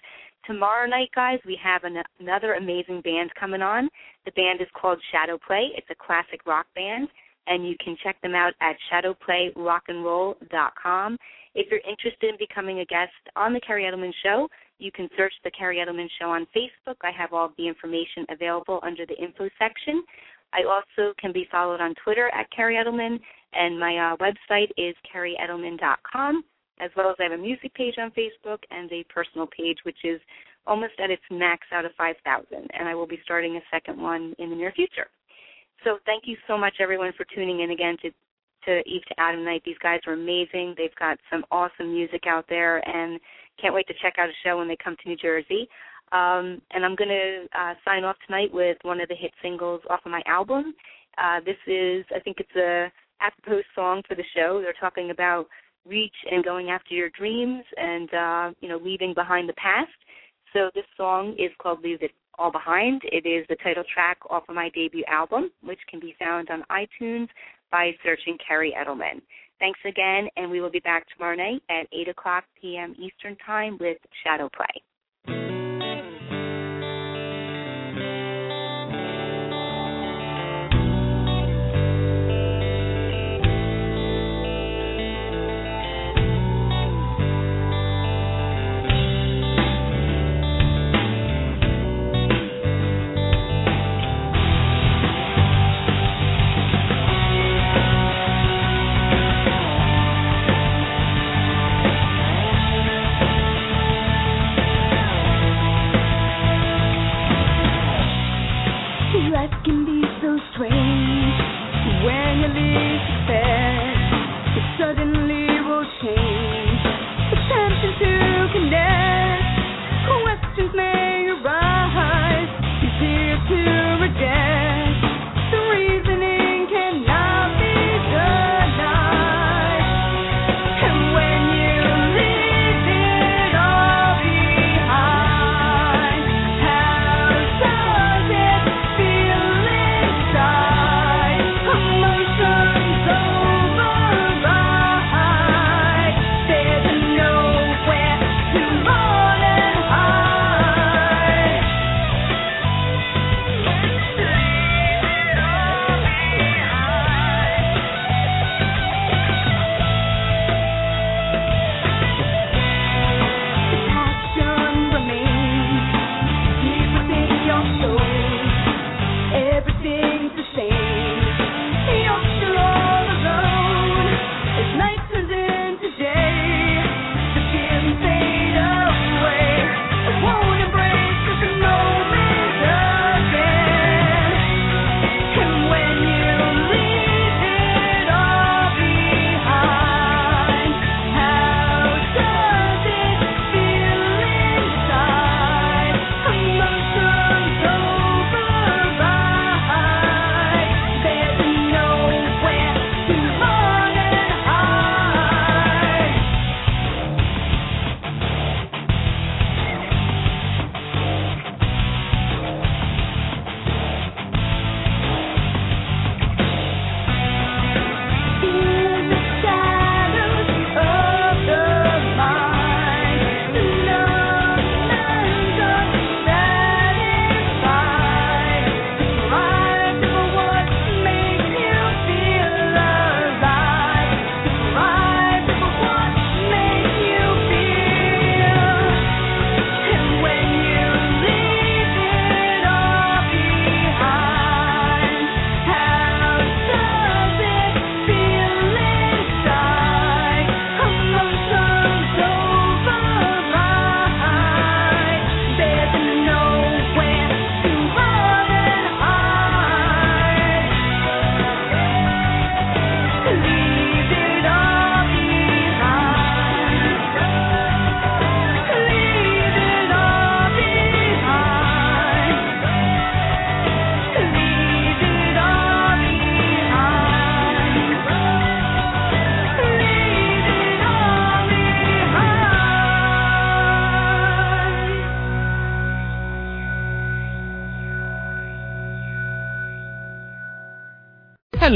Tomorrow night, guys, we have an- another amazing band coming on. The band is called Shadow Play. It's a classic rock band, and you can check them out at shadowplayrockandroll.com. If you're interested in becoming a guest on the Kerri Edelman Show, you can search the Kerri Edelman Show on Facebook. I have all the information available under the info section. I also can be followed on Twitter at Kerri Edelman, and my uh, website is kerriedelman.com, as well as I have a music page on Facebook and a personal page, which is almost at its max out of 5,000, and I will be starting a second one in the near future. So thank you so much, everyone, for tuning in again to to Eve to Adam Night. These guys are amazing. They've got some awesome music out there, and can't wait to check out a show when they come to New Jersey. Um, and I'm going to uh, sign off tonight with one of the hit singles off of my album. Uh, this is, I think it's a apropos song for the show. They're talking about reach and going after your dreams and, uh, you know, leaving behind the past. So this song is called Leave It All Behind. It is the title track off of my debut album, which can be found on iTunes by searching Kerri Edelman. Thanks again, and we will be back tomorrow night at 8 o'clock p.m. Eastern Time with Shadow Play.